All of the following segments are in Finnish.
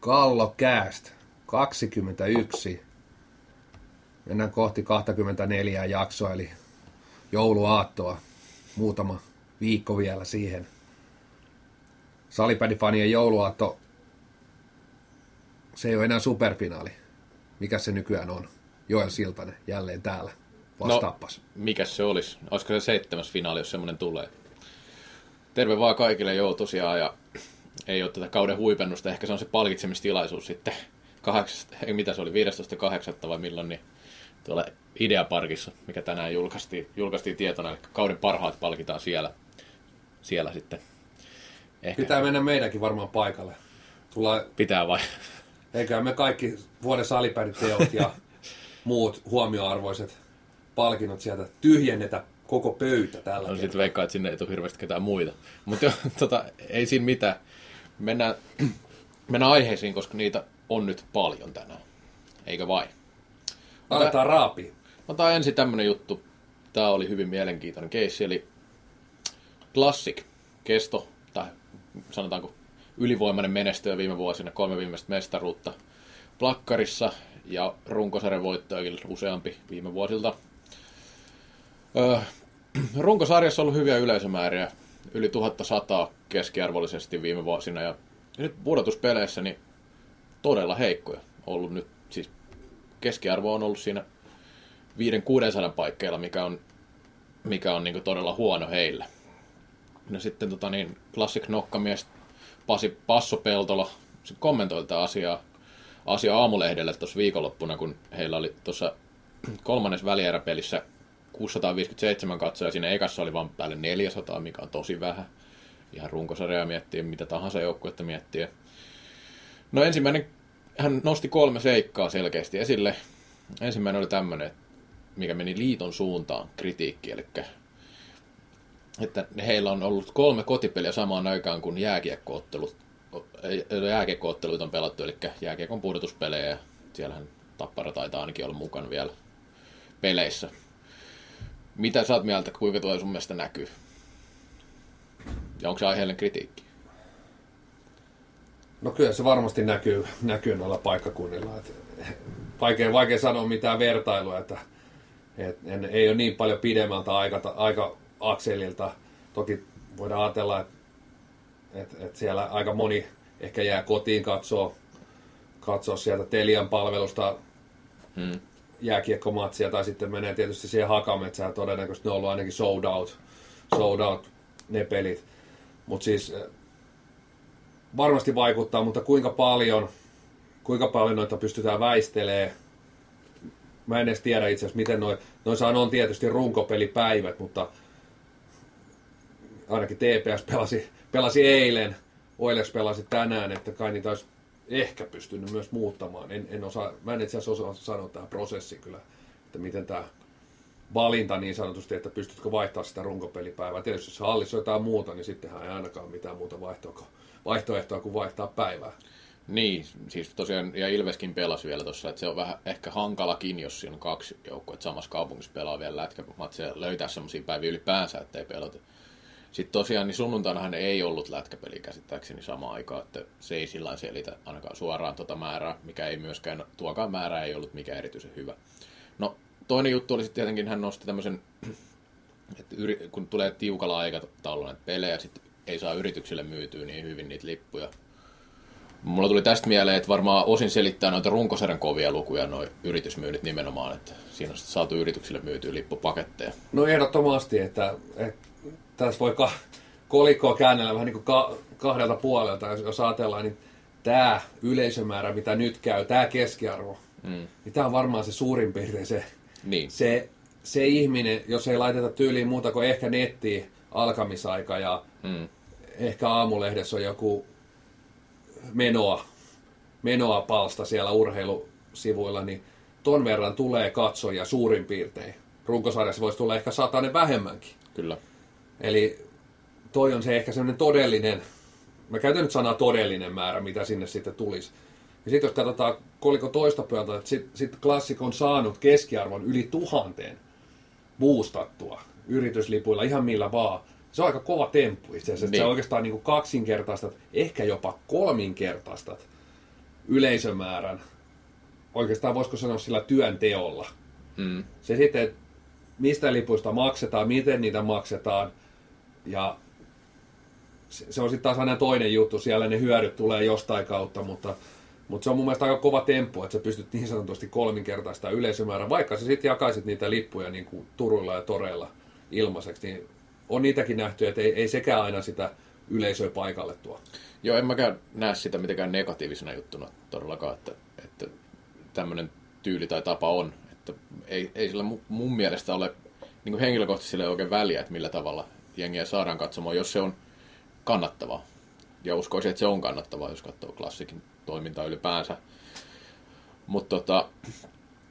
Kallo Cast 21. Mennään kohti 24 jaksoa, eli jouluaattoa. Muutama viikko vielä siihen. Salipädifanien jouluaatto, se ei ole enää superfinaali. Mikä se nykyään on? Joel Siltanen jälleen täällä. Vastaappas. No, mikä se olisi? Olisiko se seitsemäs finaali, jos semmoinen tulee? Terve vaan kaikille, joo tosiaan, ja ei ole tätä kauden huipennusta, ehkä se on se palkitsemistilaisuus sitten, kahdeksasta, ei, mitä se oli, 15.8. vai milloin, niin tuolla Ideaparkissa, mikä tänään julkaistiin, julkaistiin tietona, eli kauden parhaat palkitaan siellä, siellä sitten. Ehkä. Pitää mennä meidänkin varmaan paikalle. Tulla... Pitää vai? Eiköhän me kaikki vuoden salipäditeot ja muut huomioarvoiset palkinnot sieltä tyhjennetä koko pöytä tällä no, sitten veikkaa, että sinne ei tule hirveästi ketään muita. Mutta tota, ei siinä mitään. Mennään, mennään aiheisiin, koska niitä on nyt paljon tänään. Eikö vai? Aletaan raapi. Otetaan ensin tämmönen juttu. Tämä oli hyvin mielenkiintoinen keissi, eli Classic kesto, tai sanotaanko ylivoimainen menestyjä viime vuosina, kolme viimeistä mestaruutta plakkarissa ja runkosarjan voittajakin useampi viime vuosilta. Öö, runkosarjassa on ollut hyviä yleisömääriä, yli 1100 keskiarvollisesti viime vuosina ja nyt pudotuspeleissä niin todella heikkoja ollut nyt. Siis keskiarvo on ollut siinä 5-600 paikkeilla, mikä on, mikä on niin todella huono heille. No sitten tota niin, Classic Nokkamies Pasi Passopeltola kommentoi tätä asiaa, asiaa aamulehdelle tuossa viikonloppuna, kun heillä oli tuossa kolmannes välieräpelissä 657 katsoja, siinä ekassa oli vain päälle 400, mikä on tosi vähän. Ihan runkosarjaa miettiä, mitä tahansa joukkuetta miettiä. No ensimmäinen, hän nosti kolme seikkaa selkeästi esille. Ensimmäinen oli tämmöinen, mikä meni liiton suuntaan kritiikki, eli että heillä on ollut kolme kotipeliä samaan aikaan, kun jääkiekkoottelut, jääkiekkootteluita on pelattu, eli jääkiekon pudotuspelejä, siellähän Tappara taitaa ainakin olla mukana vielä peleissä. Mitä sä oot mieltä, kuinka tuo sun mielestä näkyy? Ja onko se aiheellinen kritiikki? No kyllä se varmasti näkyy, näkyy noilla paikkakunnilla. Et vaikea, vaikea sanoa mitään vertailua, että et, en, ei ole niin paljon pidemmältä aika, aika akselilta. Toki voidaan ajatella, että et, et siellä aika moni ehkä jää kotiin katsoa, katsoa sieltä Telian palvelusta hmm jääkiekkomatsia tai sitten menee tietysti siihen hakametsään. Todennäköisesti ne on ollut ainakin sold out, sold out ne pelit. Mutta siis eh, varmasti vaikuttaa, mutta kuinka paljon, kuinka paljon noita pystytään väistelee. Mä en edes tiedä itse asiassa, miten noin, noissa on tietysti runkopelipäivät, mutta ainakin TPS pelasi, pelasi eilen, Oilers pelasi tänään, että kai niitä olisi ehkä pystynyt myös muuttamaan. En, en osaa, mä en itse asiassa osaa sanoa tämä prosessi kyllä, että miten tämä valinta niin sanotusti, että pystytkö vaihtaa sitä runkopelipäivää. Tietysti jos hallissa on jotain muuta, niin sittenhän ei ainakaan mitään muuta vaihtoehtoa, kuin vaihtaa päivää. Niin, siis tosiaan, ja Ilveskin pelasi vielä tuossa, että se on vähän ehkä hankalakin, jos siinä on kaksi joukkoa, että samassa kaupungissa pelaa vielä lätkämatseja, löytää semmoisia päiviä ylipäänsä, ettei pelata sitten tosiaan niin sunnuntainahan ei ollut lätkäpeli käsittääkseni samaan aikaan, että se ei sillä selitä ainakaan suoraan tuota määrää, mikä ei myöskään, tuokaan määrä ei ollut mikään erityisen hyvä. No toinen juttu oli sitten tietenkin, hän nosti tämmöisen, että yri, kun tulee tiukalla aikataululla näitä pelejä, sitten ei saa yrityksille myytyä niin hyvin niitä lippuja. Mulla tuli tästä mieleen, että varmaan osin selittää noita runkosarjan kovia lukuja noin yritysmyynnit nimenomaan, että siinä on saatu yrityksille myytyä lippupaketteja. No ehdottomasti, että, että tässä voi ka- kolikkoa käännellä vähän niin kuin ka- kahdelta puolelta, jos, jos ajatellaan, niin tämä yleisömäärä, mitä nyt käy, tämä keskiarvo, mm. niin tämä on varmaan se suurin piirtein se, niin. se, se ihminen, jos ei laiteta tyyliin muuta kuin ehkä nettiin alkamisaika ja mm. ehkä aamulehdessä on joku menoa, menoa palsta siellä urheilusivuilla, niin ton verran tulee katsoja suurin piirtein. Runkosarjassa voisi tulla ehkä satainen vähemmänkin. Kyllä. Eli toi on se ehkä semmoinen todellinen, mä käytän nyt sanaa todellinen määrä, mitä sinne sitten tulisi. Ja sitten jos katsotaan koliko toista puolta, että sitten sit Classic on saanut keskiarvon yli tuhanteen boostattua yrityslipuilla ihan millä vaan. Se on aika kova temppu itse asiassa. Niin. Se oikeastaan niin kuin kaksinkertaistat, ehkä jopa kolminkertaistat yleisömäärän, oikeastaan voisiko sanoa sillä työnteolla. Mm. Se sitten, että mistä lipuista maksetaan, miten niitä maksetaan, ja se, se on sitten taas aina toinen juttu, siellä ne hyödyt tulee jostain kautta, mutta, mutta se on mun mielestä aika kova temppu, että sä pystyt niin sanotusti kolminkertaista yleisömäärää, vaikka sä sitten jakaisit niitä lippuja niin kuin Turuilla ja Toreilla ilmaiseksi, niin on niitäkin nähty, että ei, ei sekään aina sitä yleisöä paikalle tuo. Joo, en mäkään näe sitä mitenkään negatiivisena juttuna todellakaan, että, että tämmöinen tyyli tai tapa on. Että ei, ei sillä mun mielestä ole niin kuin henkilökohtaisesti sille oikein väliä, että millä tavalla jengiä saadaan katsomaan, jos se on kannattavaa. Ja uskoisin, että se on kannattavaa, jos katsoo klassikin toimintaa ylipäänsä. Mutta tota,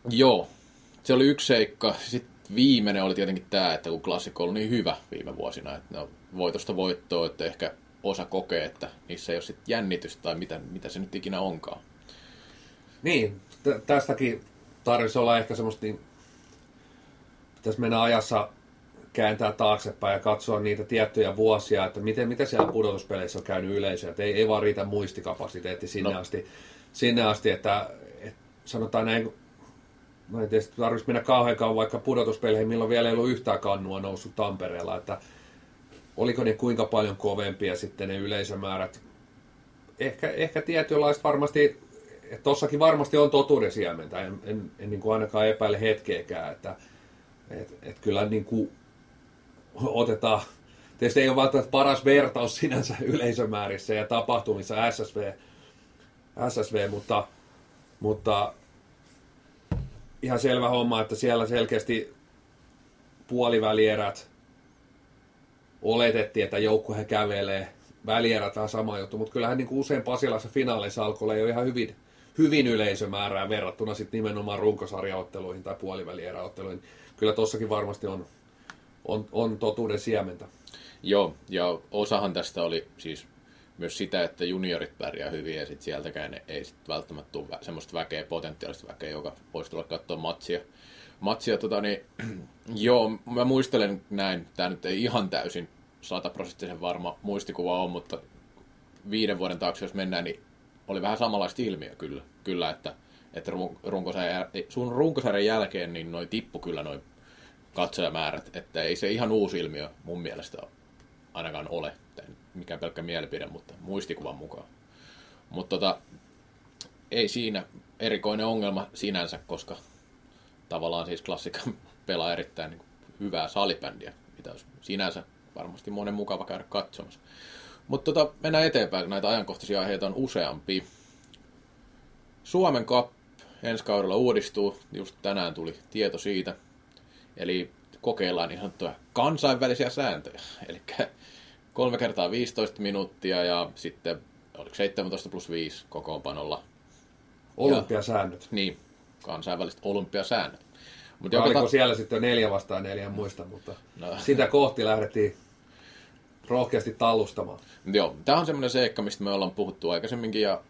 joo, se oli yksi seikka. Sitten viimeinen oli tietenkin tämä, että kun klassikko oli niin hyvä viime vuosina, että no, voitosta voittoa, että ehkä osa kokee, että niissä ei ole sit jännitystä tai mitä, mitä se nyt ikinä onkaan. Niin, t- tästäkin tarvitsisi olla ehkä semmoista, niin pitäisi mennä ajassa kääntää taaksepäin ja katsoa niitä tiettyjä vuosia, että miten, miten siellä pudotuspeleissä on käynyt yleisöä. Että ei, ei vaan riitä muistikapasiteetti sinne, no. asti, sinne asti, että, että sanotaan näin, mä en tiedä, tarvitsisi mennä kauhean kauan vaikka pudotuspeleihin, milloin vielä ei ollut yhtään kannua noussut Tampereella, että oliko ne kuinka paljon kovempia sitten ne yleisömäärät. Ehkä, ehkä tietynlaista varmasti, että tossakin varmasti on totuuden siementä, en, en, en niin kuin ainakaan epäile hetkeäkään, että et, et kyllä niin kuin otetaan, tietysti ei ole välttämättä paras vertaus sinänsä yleisömäärissä ja tapahtumissa SSV, SSV mutta, mutta ihan selvä homma, että siellä selkeästi puolivälierät oletettiin, että joukkue kävelee. Välierät on sama juttu, mutta kyllähän niin kuin usein Pasilassa finaaleissa alkoi olla jo ihan hyvin, hyvin yleisömäärää verrattuna sitten nimenomaan runkosarjaotteluihin tai puolivälieräotteluihin. Kyllä tossakin varmasti on, on, on totuuden siementä. Joo, ja osahan tästä oli siis myös sitä, että juniorit pärjää hyvin ja sitten sieltäkään ei sit välttämättä tule semmoista väkeä, potentiaalista väkeä, joka voisi tulla katsoa matsia. matsia tota, niin, joo, mä muistelen näin, tämä nyt ei ihan täysin sataprosenttisen varma muistikuva on, mutta viiden vuoden taakse jos mennään, niin oli vähän samanlaista ilmiö kyllä, kyllä että, että runkosarjan, sun runkosarjan jälkeen niin noin tippu kyllä noin katsojamäärät, että ei se ihan uusi ilmiö mun mielestä ainakaan ole, mikään pelkkä mielipide, mutta muistikuvan mukaan. Mutta tota, ei siinä erikoinen ongelma sinänsä, koska tavallaan siis klassikka pelaa erittäin niin hyvää salibändiä, mitä olisi sinänsä varmasti monen mukava käydä katsomassa. Mutta tota, mennään eteenpäin, näitä ajankohtaisia aiheita on useampi. Suomen Cup ensi kaudella uudistuu, just tänään tuli tieto siitä. Eli kokeillaan niin sanottuja kansainvälisiä sääntöjä. Eli kolme kertaa 15 minuuttia ja sitten oliko 17 plus 5 kokoonpanolla. Olympiasäännöt. Ja, niin, kansainväliset olympiasäännöt. Mut joka oliko ta... siellä sitten neljä vastaan neljä, muista, mutta no. sitä kohti lähdettiin rohkeasti tallustamaan. Joo, tämä on semmoinen seikka, mistä me ollaan puhuttu aikaisemminkin ja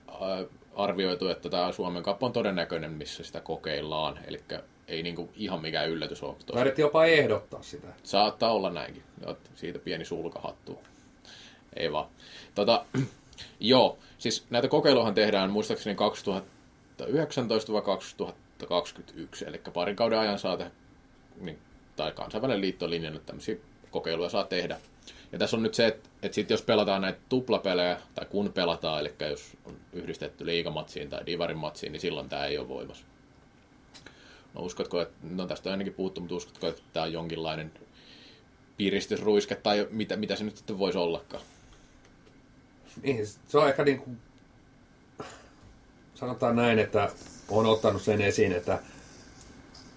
arvioitu, että tämä Suomen kappo on todennäköinen, missä sitä kokeillaan. Eli ei niinku ihan mikään yllätys ole. Taidettiin jopa ehdottaa sitä. Saattaa olla näinkin. Siitä pieni sulkahattu. Ei vaan. Tota, joo, siis näitä kokeiluhan tehdään muistaakseni 2019 vai 2021, eli parin kauden ajan saa tehdä, niin, tai kansainvälinen liitto on linjannut tämmöisiä kokeiluja saa tehdä. Ja tässä on nyt se, että, että sit jos pelataan näitä tuplapelejä, tai kun pelataan, eli jos on yhdistetty liigamatsiin tai divarin matsiin, niin silloin tämä ei ole voimassa. No uskotko, että, no tästä on ainakin puhuttu, mutta uskotko, että tämä on jonkinlainen piristysruiske, tai mitä, mitä se nyt sitten voisi ollakaan? Niin, se on ehkä niin kuin, sanotaan näin, että on ottanut sen esiin, että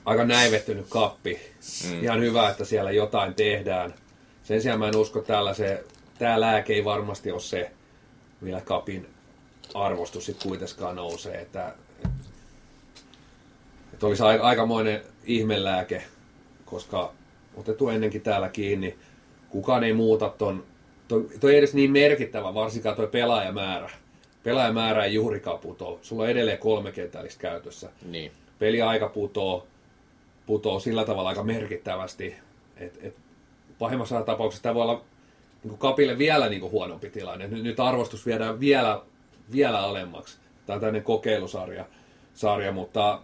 aika näivettynyt kappi. Mm. Ihan hyvä, että siellä jotain tehdään. Sen sijaan mä en usko se, tämä lääke ei varmasti ole se, millä kapin arvostus sitten kuitenkaan nousee. Että, että olisi aikamoinen ihmelääke, koska otettu ennenkin täällä kiinni. Kukaan ei muuta ton, toi, toi ei edes niin merkittävä, varsinkaan toi pelaajamäärä. Pelaajamäärä ei juurikaan putoa. Sulla on edelleen kolme kentällistä käytössä. Niin. Peliaika putoo, putoo sillä tavalla aika merkittävästi, että et pahimmassa tapauksessa tämä voi olla niin kapille vielä niin kuin huonompi tilanne. Nyt, nyt arvostus viedään vielä, vielä alemmaksi. Tämä on tämmöinen kokeilusarja, sarja, mutta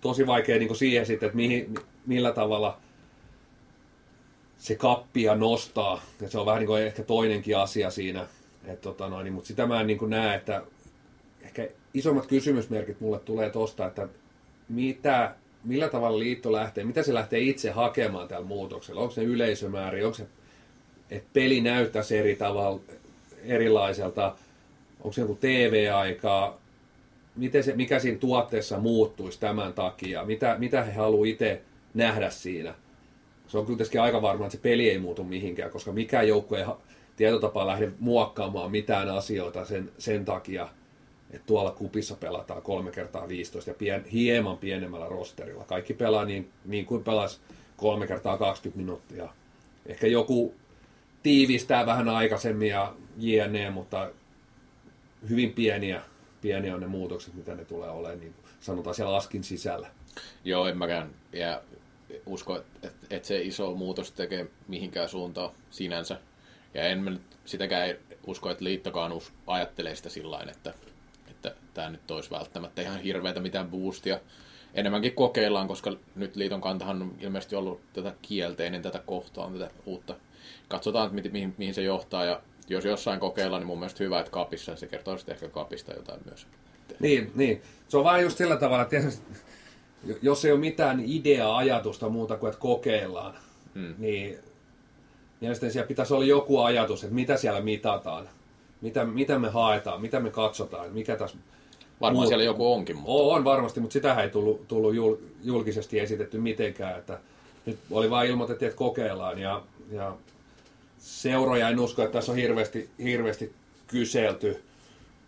tosi vaikea niin siihen sitten, että mihin, millä tavalla se kappia nostaa. Ja se on vähän niin kuin ehkä toinenkin asia siinä. Et tota noin, niin, mutta sitä mä en niin kuin näe, että ehkä isommat kysymysmerkit mulle tulee tosta, että mitä, millä tavalla liitto lähtee, mitä se lähtee itse hakemaan tällä muutoksella. Onko se yleisömäärä, onko se, että peli näyttäisi eri tavalla, erilaiselta, onko se joku TV-aikaa, miten se, mikä siinä tuotteessa muuttuisi tämän takia, mitä, mitä he haluavat itse nähdä siinä. Se on kuitenkin aika varma, että se peli ei muutu mihinkään, koska mikä joukko ei tietotapa lähde muokkaamaan mitään asioita sen, sen takia, että tuolla kupissa pelataan 3 kertaa 15 ja pien, hieman pienemmällä rosterilla. Kaikki pelaa niin, niin kuin pelas 3 kertaa 20 minuuttia. Ehkä joku tiivistää vähän aikaisemmin ja jne, mutta hyvin pieniä, pieniä on ne muutokset, mitä ne tulee olemaan, niin sanotaan siellä askin sisällä. Joo, en mäkään ja usko, että, että se iso muutos tekee mihinkään suuntaan sinänsä. Ja en mä nyt sitäkään usko, että liittokaan ajattelee sitä sillä että, että tämä nyt olisi välttämättä ihan hirveätä mitään boostia. Enemmänkin kokeillaan, koska nyt liiton kantahan on ilmeisesti ollut tätä kielteinen tätä kohtaan, tätä uutta. Katsotaan, että mihin, mihin se johtaa ja jos jossain kokeillaan, niin mun mielestä hyvä, että kapissa se kertoo sitten ehkä kapista jotain myös. Niin, niin. Se on vain just sillä tavalla, että jos ei ole mitään ideaa, ajatusta muuta kuin, että kokeillaan, hmm. niin mielestäni siellä pitäisi olla joku ajatus, että mitä siellä mitataan, mitä, mitä me haetaan, mitä me katsotaan, mikä tässä... Varmaan siellä joku onkin. Mutta... On varmasti, mutta sitä ei tullut, tullut jul, julkisesti esitetty mitenkään. Että nyt oli vain ilmoitettu, että kokeillaan ja, ja seuroja en usko, että tässä on hirveästi, hirveästi kyselty,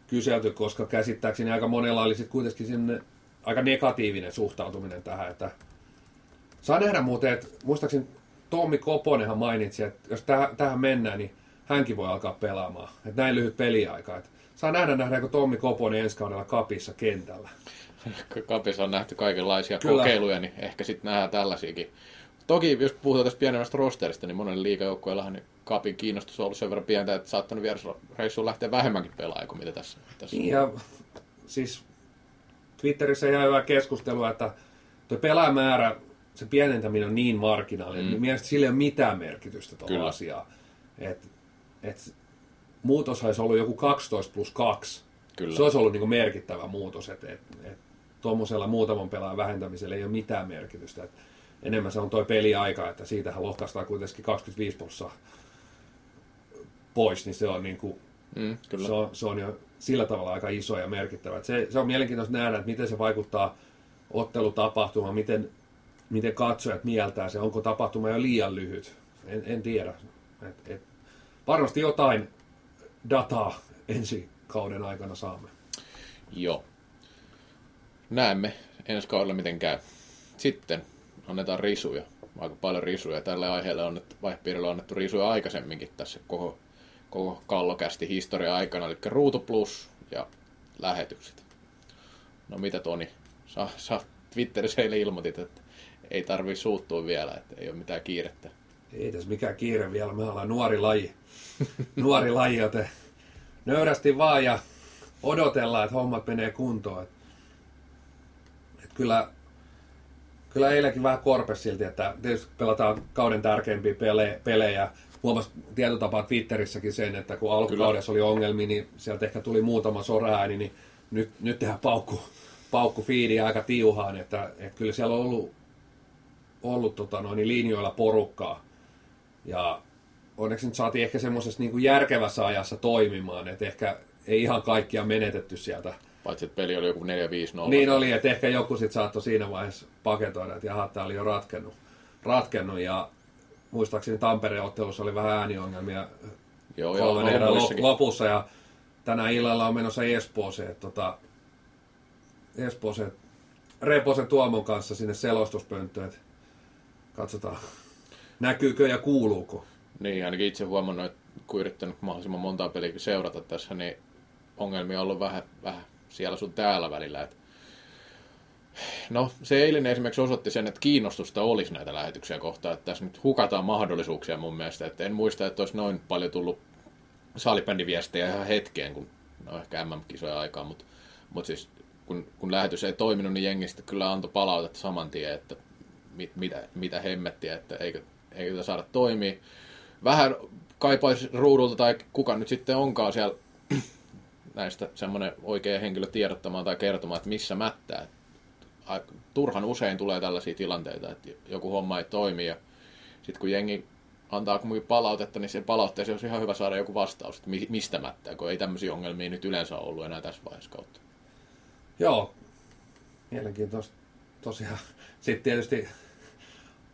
kyselty, koska käsittääkseni aika monella oli sitten kuitenkin sinne aika negatiivinen suhtautuminen tähän. Että saa nähdä muuten, että muistaakseni Tommi Koponenhan mainitsi, että jos tähän, tähän mennään, niin hänkin voi alkaa pelaamaan. Että näin lyhyt peliaika. Että saa nähdä, nähdäänkö Tommi Koponen ensi kaudella kapissa kentällä. Kapissa on nähty kaikenlaisia Kyllä. kokeiluja, niin ehkä sitten nähdään tällaisiakin. Toki, jos puhutaan tästä pienemmästä rosterista, niin monen liikajoukkueellahan niin kapin kiinnostus on ollut sen verran pientä, että saattanut vierasreissuun lähteä vähemmänkin pelaamaan kuin mitä tässä. tässä. Ja siis Twitterissä ihan hyvää keskustelua, että tuo pelaamäärä, se pienentäminen on niin marginaalinen, mm. niin mielestäni sillä ei ole mitään merkitystä tuolla asiaa. Et, et, muutos olisi ollut joku 12 plus 2. Kyllä. Se olisi ollut niin merkittävä muutos, että et, et, tuommoisella muutaman pelaajan vähentämisellä ei ole mitään merkitystä. Et enemmän se on tuo peliaika, että siitähän lohkaistaan kuitenkin 25 prosenttia pois, niin se on, niin kuin, mm, kyllä. Se on, se on jo sillä tavalla aika iso ja merkittävä. se, se on mielenkiintoista nähdä, että miten se vaikuttaa ottelutapahtumaan, miten, miten katsojat mieltää se, onko tapahtuma jo liian lyhyt. En, en tiedä. Et, et, varmasti jotain dataa ensi kauden aikana saamme. Joo. Näemme ensi kaudella miten käy. Sitten annetaan risuja. Aika paljon risuja. Tälle aiheelle on annettu, on annettu risuja aikaisemminkin tässä koko koko kallokästi historia aikana, eli Ruutu Plus ja lähetykset. No mitä Toni, sä, sä Twitterissä eilen ilmoitit, että ei tarvi suuttua vielä, että ei ole mitään kiirettä. Ei tässä mikään kiire vielä, me ollaan nuori laji. nuori laji, joten nöyrästi vaan ja odotellaan, että hommat menee kuntoon. Et, kyllä, kyllä eilenkin vähän korpes silti, että tietysti pelataan kauden tärkeimpiä pelejä, pelejä huomasi tietotapaa Twitterissäkin sen, että kun alkukaudessa oli ongelmia, niin sieltä ehkä tuli muutama soraääni, niin nyt, nyt tehdään paukku, paukku fiidi aika tiuhaan, että, että kyllä siellä on ollut, ollut tota noin, linjoilla porukkaa. Ja onneksi nyt saatiin ehkä semmoisessa niin kuin järkevässä ajassa toimimaan, että ehkä ei ihan kaikkia menetetty sieltä. Paitsi, että peli oli joku 4-5-0. Niin oli, että ehkä joku sitten saattoi siinä vaiheessa paketoida, että jaha, tämä oli jo ratkennut. ratkennut ja muistaakseni Tampereen ottelussa oli vähän ääniongelmia Joo, kolmen erän lopussa ja tänä illalla on menossa Espooseen, tota, Espooseen Reposen Tuomon kanssa sinne selostuspönttöön, katsotaan näkyykö ja kuuluuko. Niin, ainakin itse huomannut, että kun yrittänyt mahdollisimman montaa peliä seurata tässä, niin ongelmia on ollut vähän, vähän siellä sun täällä välillä. Että No, se eilen esimerkiksi osoitti sen, että kiinnostusta olisi näitä lähetyksiä kohtaan, että tässä nyt hukataan mahdollisuuksia mun mielestä, että en muista, että olisi noin paljon tullut salibändiviestejä ihan hetkeen, kun no ehkä MM-kisoja aikaa, mutta Mutta siis kun, kun lähetys ei toiminut, niin jengi sitten kyllä antoi palautetta saman tien, että mit, mitä, mitä hemmettiä, että eikö, eikö tätä saada toimia. Vähän kaipaisi ruudulta tai kuka nyt sitten onkaan siellä näistä semmoinen oikea henkilö tiedottamaan tai kertomaan, että missä mättää. Turhan usein tulee tällaisia tilanteita, että joku homma ei toimi ja sitten kun jengi antaa kuitenkin palautetta, niin se palautteeseen olisi ihan hyvä saada joku vastaus, että mistä mättää, kun ei tämmöisiä ongelmia nyt yleensä ollut enää tässä vaiheessa kautta. Joo, mielenkiintoista tosiaan. Sitten tietysti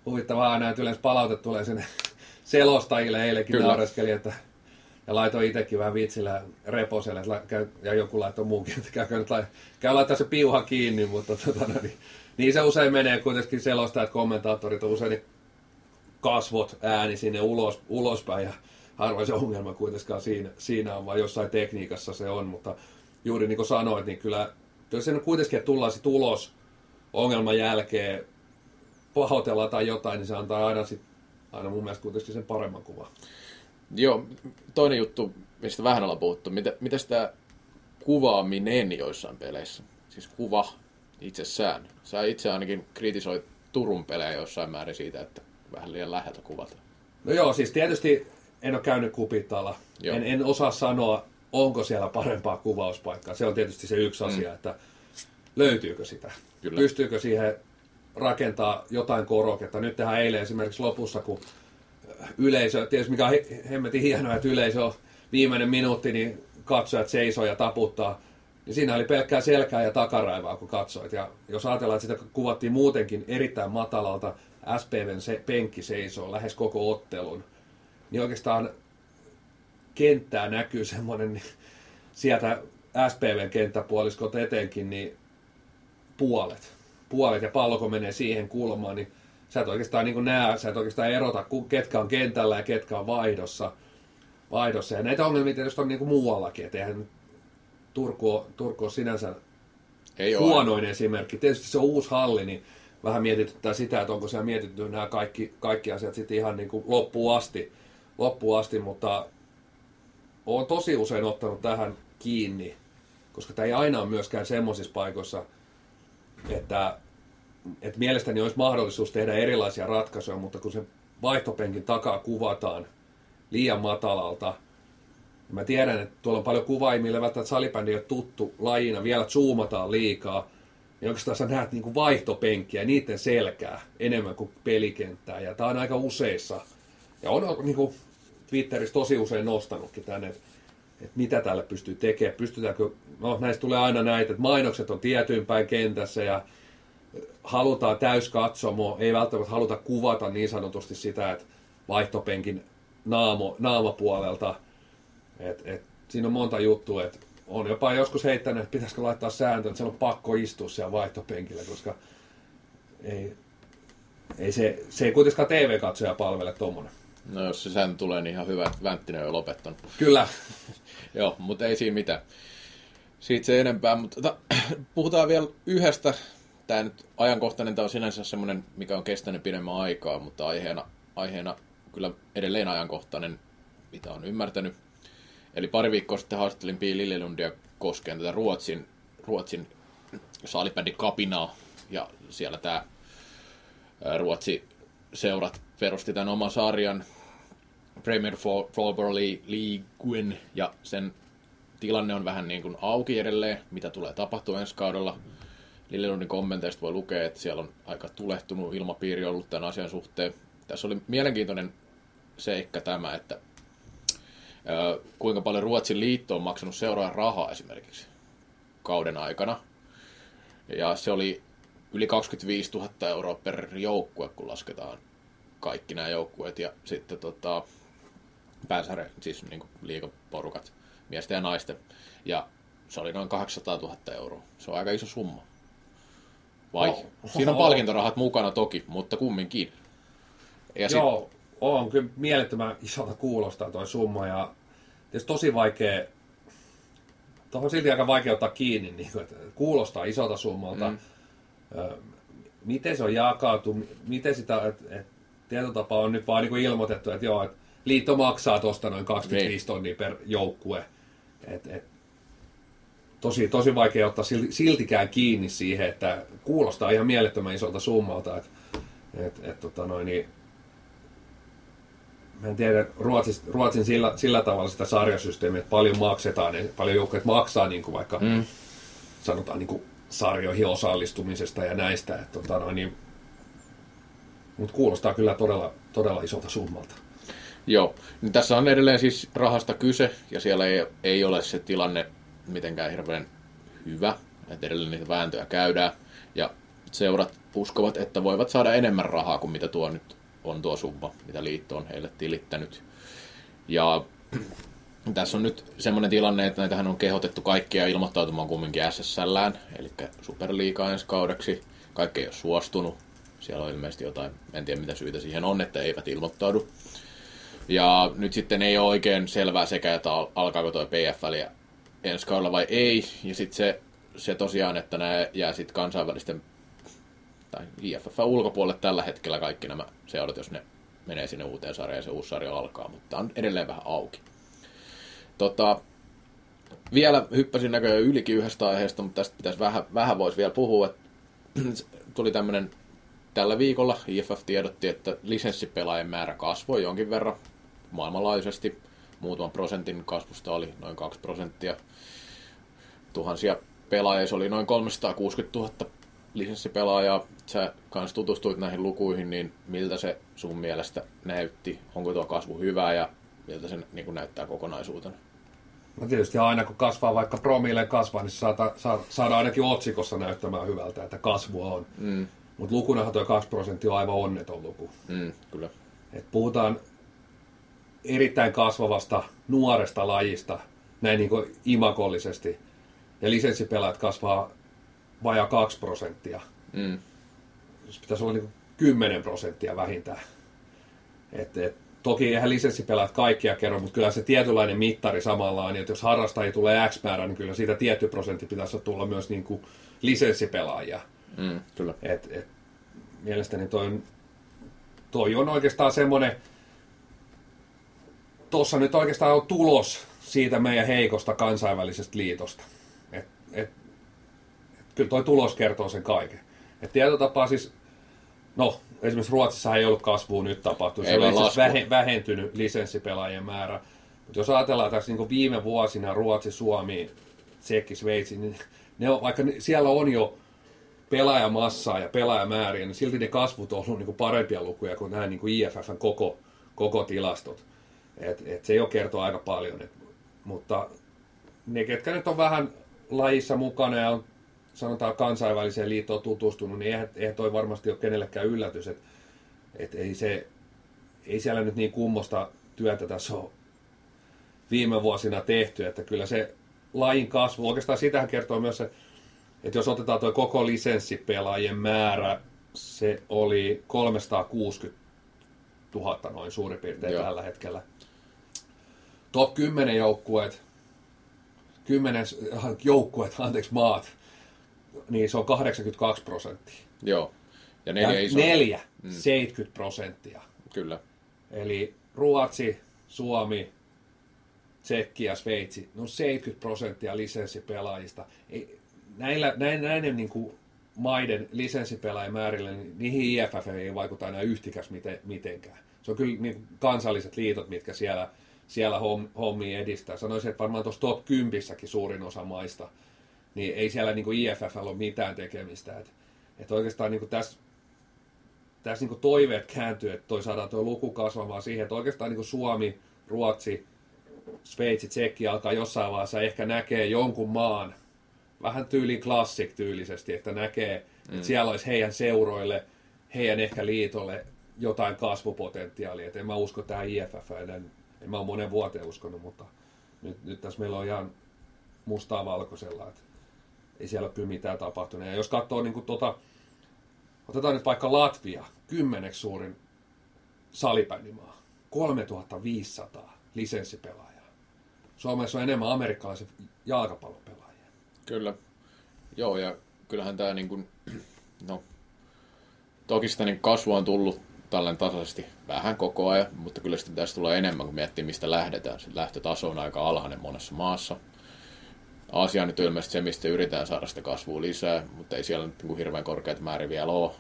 huvittavaa aina, että yleensä palaute tulee sinne selostajille. Eilenkin naureskeli, että ja laitoin itsekin vähän vitsillä reposelle, ja joku laittoi muukin, että käy, käy, käy laittaa se piuha kiinni, mutta tota, niin, niin, se usein menee kuitenkin selostajat, kommentaattorit on usein kasvot, ääni sinne ulos, ulospäin, ja harvoin se ongelma kuitenkaan siinä, siinä on, vaan jossain tekniikassa se on, mutta juuri niin kuin sanoit, niin kyllä, jos se kuitenkin, että tullaan sitten ulos ongelman jälkeen, pahoitellaan tai jotain, niin se antaa aina, sit, aina mun mielestä kuitenkin sen paremman kuvan. Joo, toinen juttu, mistä vähän ollaan puhuttu, mitä, mitä sitä kuvaaminen joissain peleissä, siis kuva itsessään. Sä itse ainakin kritisoit Turun pelejä jossain määrin siitä, että vähän liian läheltä kuvata. No joo, siis tietysti en ole käynyt kupitalla. En, en osaa sanoa, onko siellä parempaa kuvauspaikkaa. Se on tietysti se yksi mm. asia, että löytyykö sitä. Kyllä. Pystyykö siihen rakentaa jotain koroketta. Nyt tehdään eilen esimerkiksi lopussa, kun yleisö, tietysti mikä on hemmetin hienoa, että yleisö on viimeinen minuutti, niin katsojat seisoo ja taputtaa. Ja siinä oli pelkkää selkää ja takaraivaa, kun katsoit. Ja jos ajatellaan, että sitä kuvattiin muutenkin erittäin matalalta, SPVn se, penkki seisoo lähes koko ottelun, niin oikeastaan kenttää näkyy semmoinen sieltä SPVn kenttäpuoliskot etenkin, niin puolet. Puolet ja pallo kun menee siihen kulmaan, niin sä et oikeastaan niin näe, sä et oikeastaan erota, ketkä on kentällä ja ketkä on vaihdossa. vaihdossa. Ja näitä ongelmia tietysti on niin kuin muuallakin, että eihän Turku, Turku on sinänsä Ei huonoin ole. esimerkki. Tietysti se on uusi halli, niin vähän mietityttää sitä, että onko siellä mietitty nämä kaikki, kaikki asiat sitten ihan niin kuin loppuun asti, loppuun asti, mutta olen tosi usein ottanut tähän kiinni, koska tämä ei aina ole myöskään semmoisissa paikoissa, että, että mielestäni olisi mahdollisuus tehdä erilaisia ratkaisuja, mutta kun se vaihtopenkin takaa kuvataan liian matalalta, niin mä tiedän, että tuolla on paljon kuvaajia, millä välttämättä salibändi ole tuttu lajina, vielä zoomataan liikaa, niin oikeastaan sä näet niin vaihtopenkkiä, niiden selkää enemmän kuin pelikenttää. Ja tämä on aika useissa. Ja on niin kuin Twitterissä tosi usein nostanutkin tänne, että, että mitä tälle pystyy tekemään. Pystytäänkö, no näistä tulee aina näitä, että mainokset on tietyin päin kentässä ja halutaan täyskatsomo, ei välttämättä haluta kuvata niin sanotusti sitä, että vaihtopenkin naamo, naamapuolelta. Et, et, siinä on monta juttua, että on jopa joskus heittänyt, että pitäisikö laittaa sääntö, että se on pakko istua siellä vaihtopenkillä, koska ei, ei se, se ei kuitenkaan TV-katsoja palvele tuommoinen. No jos se sääntö tulee, niin ihan hyvä, että Vänttinen on jo lopettanut. Kyllä. Joo, mutta ei siinä mitään. Siitä se enempää, mutta ta, puhutaan vielä yhdestä. Tämä nyt ajankohtainen, tämä on sinänsä semmoinen, mikä on kestänyt pidemmän aikaa, mutta aiheena, aiheena kyllä edelleen ajankohtainen, mitä on ymmärtänyt. Eli pari viikkoa sitten haastattelin Pi Lillelundia koskien tätä Ruotsin, Ruotsin saalibändi Kapinaa. Ja siellä tämä Ruotsi seurat perusti tämän oman sarjan Premier Floorball League ja sen tilanne on vähän niin kuin auki edelleen, mitä tulee tapahtua ensi kaudella. Lillelundin kommenteista voi lukea, että siellä on aika tulehtunut ilmapiiri ollut tämän asian suhteen. Tässä oli mielenkiintoinen seikka tämä, että kuinka paljon Ruotsin liitto on maksanut seuraajan rahaa esimerkiksi kauden aikana. Ja se oli yli 25 000 euroa per joukkue, kun lasketaan kaikki nämä joukkueet. Ja sitten tota, pääsarja, siis niin liikaporukat, miesten ja naisten. Ja se oli noin 800 000 euroa. Se on aika iso summa. Vai? Oh, Siinä on palkintorahat mukana toki, mutta kumminkin. Ja Joo, sit... on kyllä mielettömän isolta kuulostaa tuo summa ja tietysti tosi vaikea, tuohon silti aika vaikea ottaa kiinni, niin kuin, että kuulostaa isolta summalta. Mm. Miten se on jakautu, miten sitä, että et, tietotapa on nyt vaan niin kuin ilmoitettu, että joo, että liitto maksaa tuosta noin 25 niin. tonnia per joukkue. Et, et, tosi, tosi vaikea ottaa siltikään kiinni siihen, että kuulostaa ihan mielettömän isolta summalta. Että, et, et, tota noin, niin, mä en tiedä Ruotsin, Ruotsin sillä, sillä tavalla sitä sarjasysteemiä, että paljon maksetaan, niin paljon joukkueet maksaa niin kuin vaikka mm. sanotaan niin kuin sarjoihin osallistumisesta ja näistä. Että, tota noin, niin, mutta kuulostaa kyllä todella, todella isolta summalta. Joo, niin tässä on edelleen siis rahasta kyse ja siellä ei, ei ole se tilanne mitenkään hirveän hyvä, että edelleen niitä vääntöjä käydään ja seurat uskovat, että voivat saada enemmän rahaa kuin mitä tuo nyt on tuo summa, mitä liitto on heille tilittänyt. Ja tässä on nyt semmoinen tilanne, että näitähän on kehotettu kaikkia ilmoittautumaan kumminkin SSLään, eli Superliigaa ensi kaudeksi. Kaikki ei ole suostunut. Siellä on ilmeisesti jotain, en tiedä mitä syitä siihen on, että eivät ilmoittaudu. Ja nyt sitten ei ole oikein selvää sekä, että alkaako tuo PFL ja ensi kaudella vai ei. Ja sitten se, se tosiaan, että nämä jää sitten kansainvälisten tai IFF ulkopuolelle tällä hetkellä kaikki nämä seurat, jos ne menee sinne uuteen sarjaan ja se uusi sarja alkaa, mutta on edelleen vähän auki. Tota, vielä hyppäsin näköjään ylikin yhdestä aiheesta, mutta tästä pitäisi vähän, vähän voisi vielä puhua. Että tuli tämmöinen tällä viikolla IFF tiedotti, että lisenssipelaajien määrä kasvoi jonkin verran maailmanlaajuisesti. Muutaman prosentin kasvusta oli noin 2 prosenttia. Tuhansia pelaajia, se oli noin 360 000 lisenssipelaajaa. Sä kanssa tutustuit näihin lukuihin, niin miltä se sun mielestä näytti? Onko tuo kasvu hyvä ja miltä se niin näyttää kokonaisuutena? No tietysti aina kun kasvaa vaikka promille kasvaa, niin saada, saada ainakin otsikossa näyttämään hyvältä, että kasvua on. Mm. Mutta lukunahan tuo 2 prosenttia on aivan onneton luku. Mm, kyllä. Et puhutaan erittäin kasvavasta nuoresta lajista, näin niin imakollisesti. Ja lisenssipelaajat kasvaa vajaa 2 prosenttia. Mm. Se pitäisi olla niin 10 prosenttia vähintään. Et, et, toki eihän lisenssipelaajat kaikkia kerro, mutta kyllä se tietynlainen mittari samalla että jos harrastajia tulee X määrä, niin kyllä siitä tietty prosentti pitäisi tulla myös niin kuin lisenssipelaajia. Mm, kyllä. Et, et, mielestäni toi on, toi on oikeastaan semmoinen, tuossa nyt oikeastaan on tulos siitä meidän heikosta kansainvälisestä liitosta. Et, et, kyllä toi tulos kertoo sen kaiken. Et tietyllä tapaa siis, no esimerkiksi Ruotsissa ei ollut kasvua nyt tapahtunut. Se on vähe, vähentynyt lisenssipelaajien määrä. Mutta jos ajatellaan tässä niin viime vuosina Ruotsi, Suomi, Tsekki, Sveitsi, niin ne on, vaikka siellä on jo pelaajamassaa ja pelaajamääriä, niin silti ne kasvut on ollut niin kuin parempia lukuja kuin nämä niin kuin IFFn koko, koko tilastot. Et, et se jo kertoo aika paljon. Et, mutta ne, ketkä nyt on vähän lajissa mukana ja on sanotaan kansainväliseen liittoon tutustunut, niin eihän, eihän toi varmasti ole kenellekään yllätys. Että et ei, se, ei siellä nyt niin kummosta työtä tässä ole viime vuosina tehty, että kyllä se lajin kasvu, oikeastaan sitähän kertoo myös se, että jos otetaan tuo koko lisenssipelaajien määrä, se oli 360 000 noin suurin piirtein Joo. tällä hetkellä. Top 10 joukkueet, 10 joukkueet, anteeksi maat, niin se on 82 prosenttia. Joo. Ja neljä, ja iso... neljä mm. 70 prosenttia. Kyllä. Eli Ruotsi, Suomi, Tsekki ja Sveitsi, no 70 prosenttia lisenssipelaajista. Ei, näillä, näin, näiden niin kuin maiden lisenssipelaajamäärillä, niin niihin IFF ei vaikuta enää yhtikäs miten, mitenkään. Se on kyllä niin kansalliset liitot, mitkä siellä, siellä hommi edistää. Sanoisin, että varmaan tuossa top 10 suurin osa maista, niin ei siellä niin IFF ole mitään tekemistä. Että et oikeastaan niin tässä, tässä niin toiveet kääntyy, että toi saadaan tuo luku kasvamaan siihen, että oikeastaan niin Suomi, Ruotsi, Sveitsi, Tsekki alkaa jossain vaiheessa ehkä näkee jonkun maan vähän tyyliin classic tyylisesti, että näkee, mm. että siellä olisi heidän seuroille, heidän ehkä liitolle jotain kasvupotentiaalia. Et en mä usko tähän IFF, en, en mä ole monen vuoteen uskonut, mutta nyt, nyt tässä meillä on ihan mustaa valkoisella, että ei siellä ole kyllä mitään tapahtunut. Ja jos katsoo niin kuin tota, otetaan nyt vaikka Latvia, kymmeneksi suurin salibändimaa, 3500 lisenssipelaajaa. Suomessa on enemmän amerikkalaisia jalkapallopelaajia. Kyllä. Joo, ja kyllähän tämä niin kuin, no, toki sitä niin kasvu on tullut tällainen tasaisesti vähän koko ajan, mutta kyllä sitten tässä tulee enemmän, kun miettii, mistä lähdetään. Se lähtötaso on aika alhainen monessa maassa. Aasia nyt ilmeisesti se, mistä yritetään saada sitä kasvua lisää, mutta ei siellä nyt niin hirveän korkeat määrin vielä ole.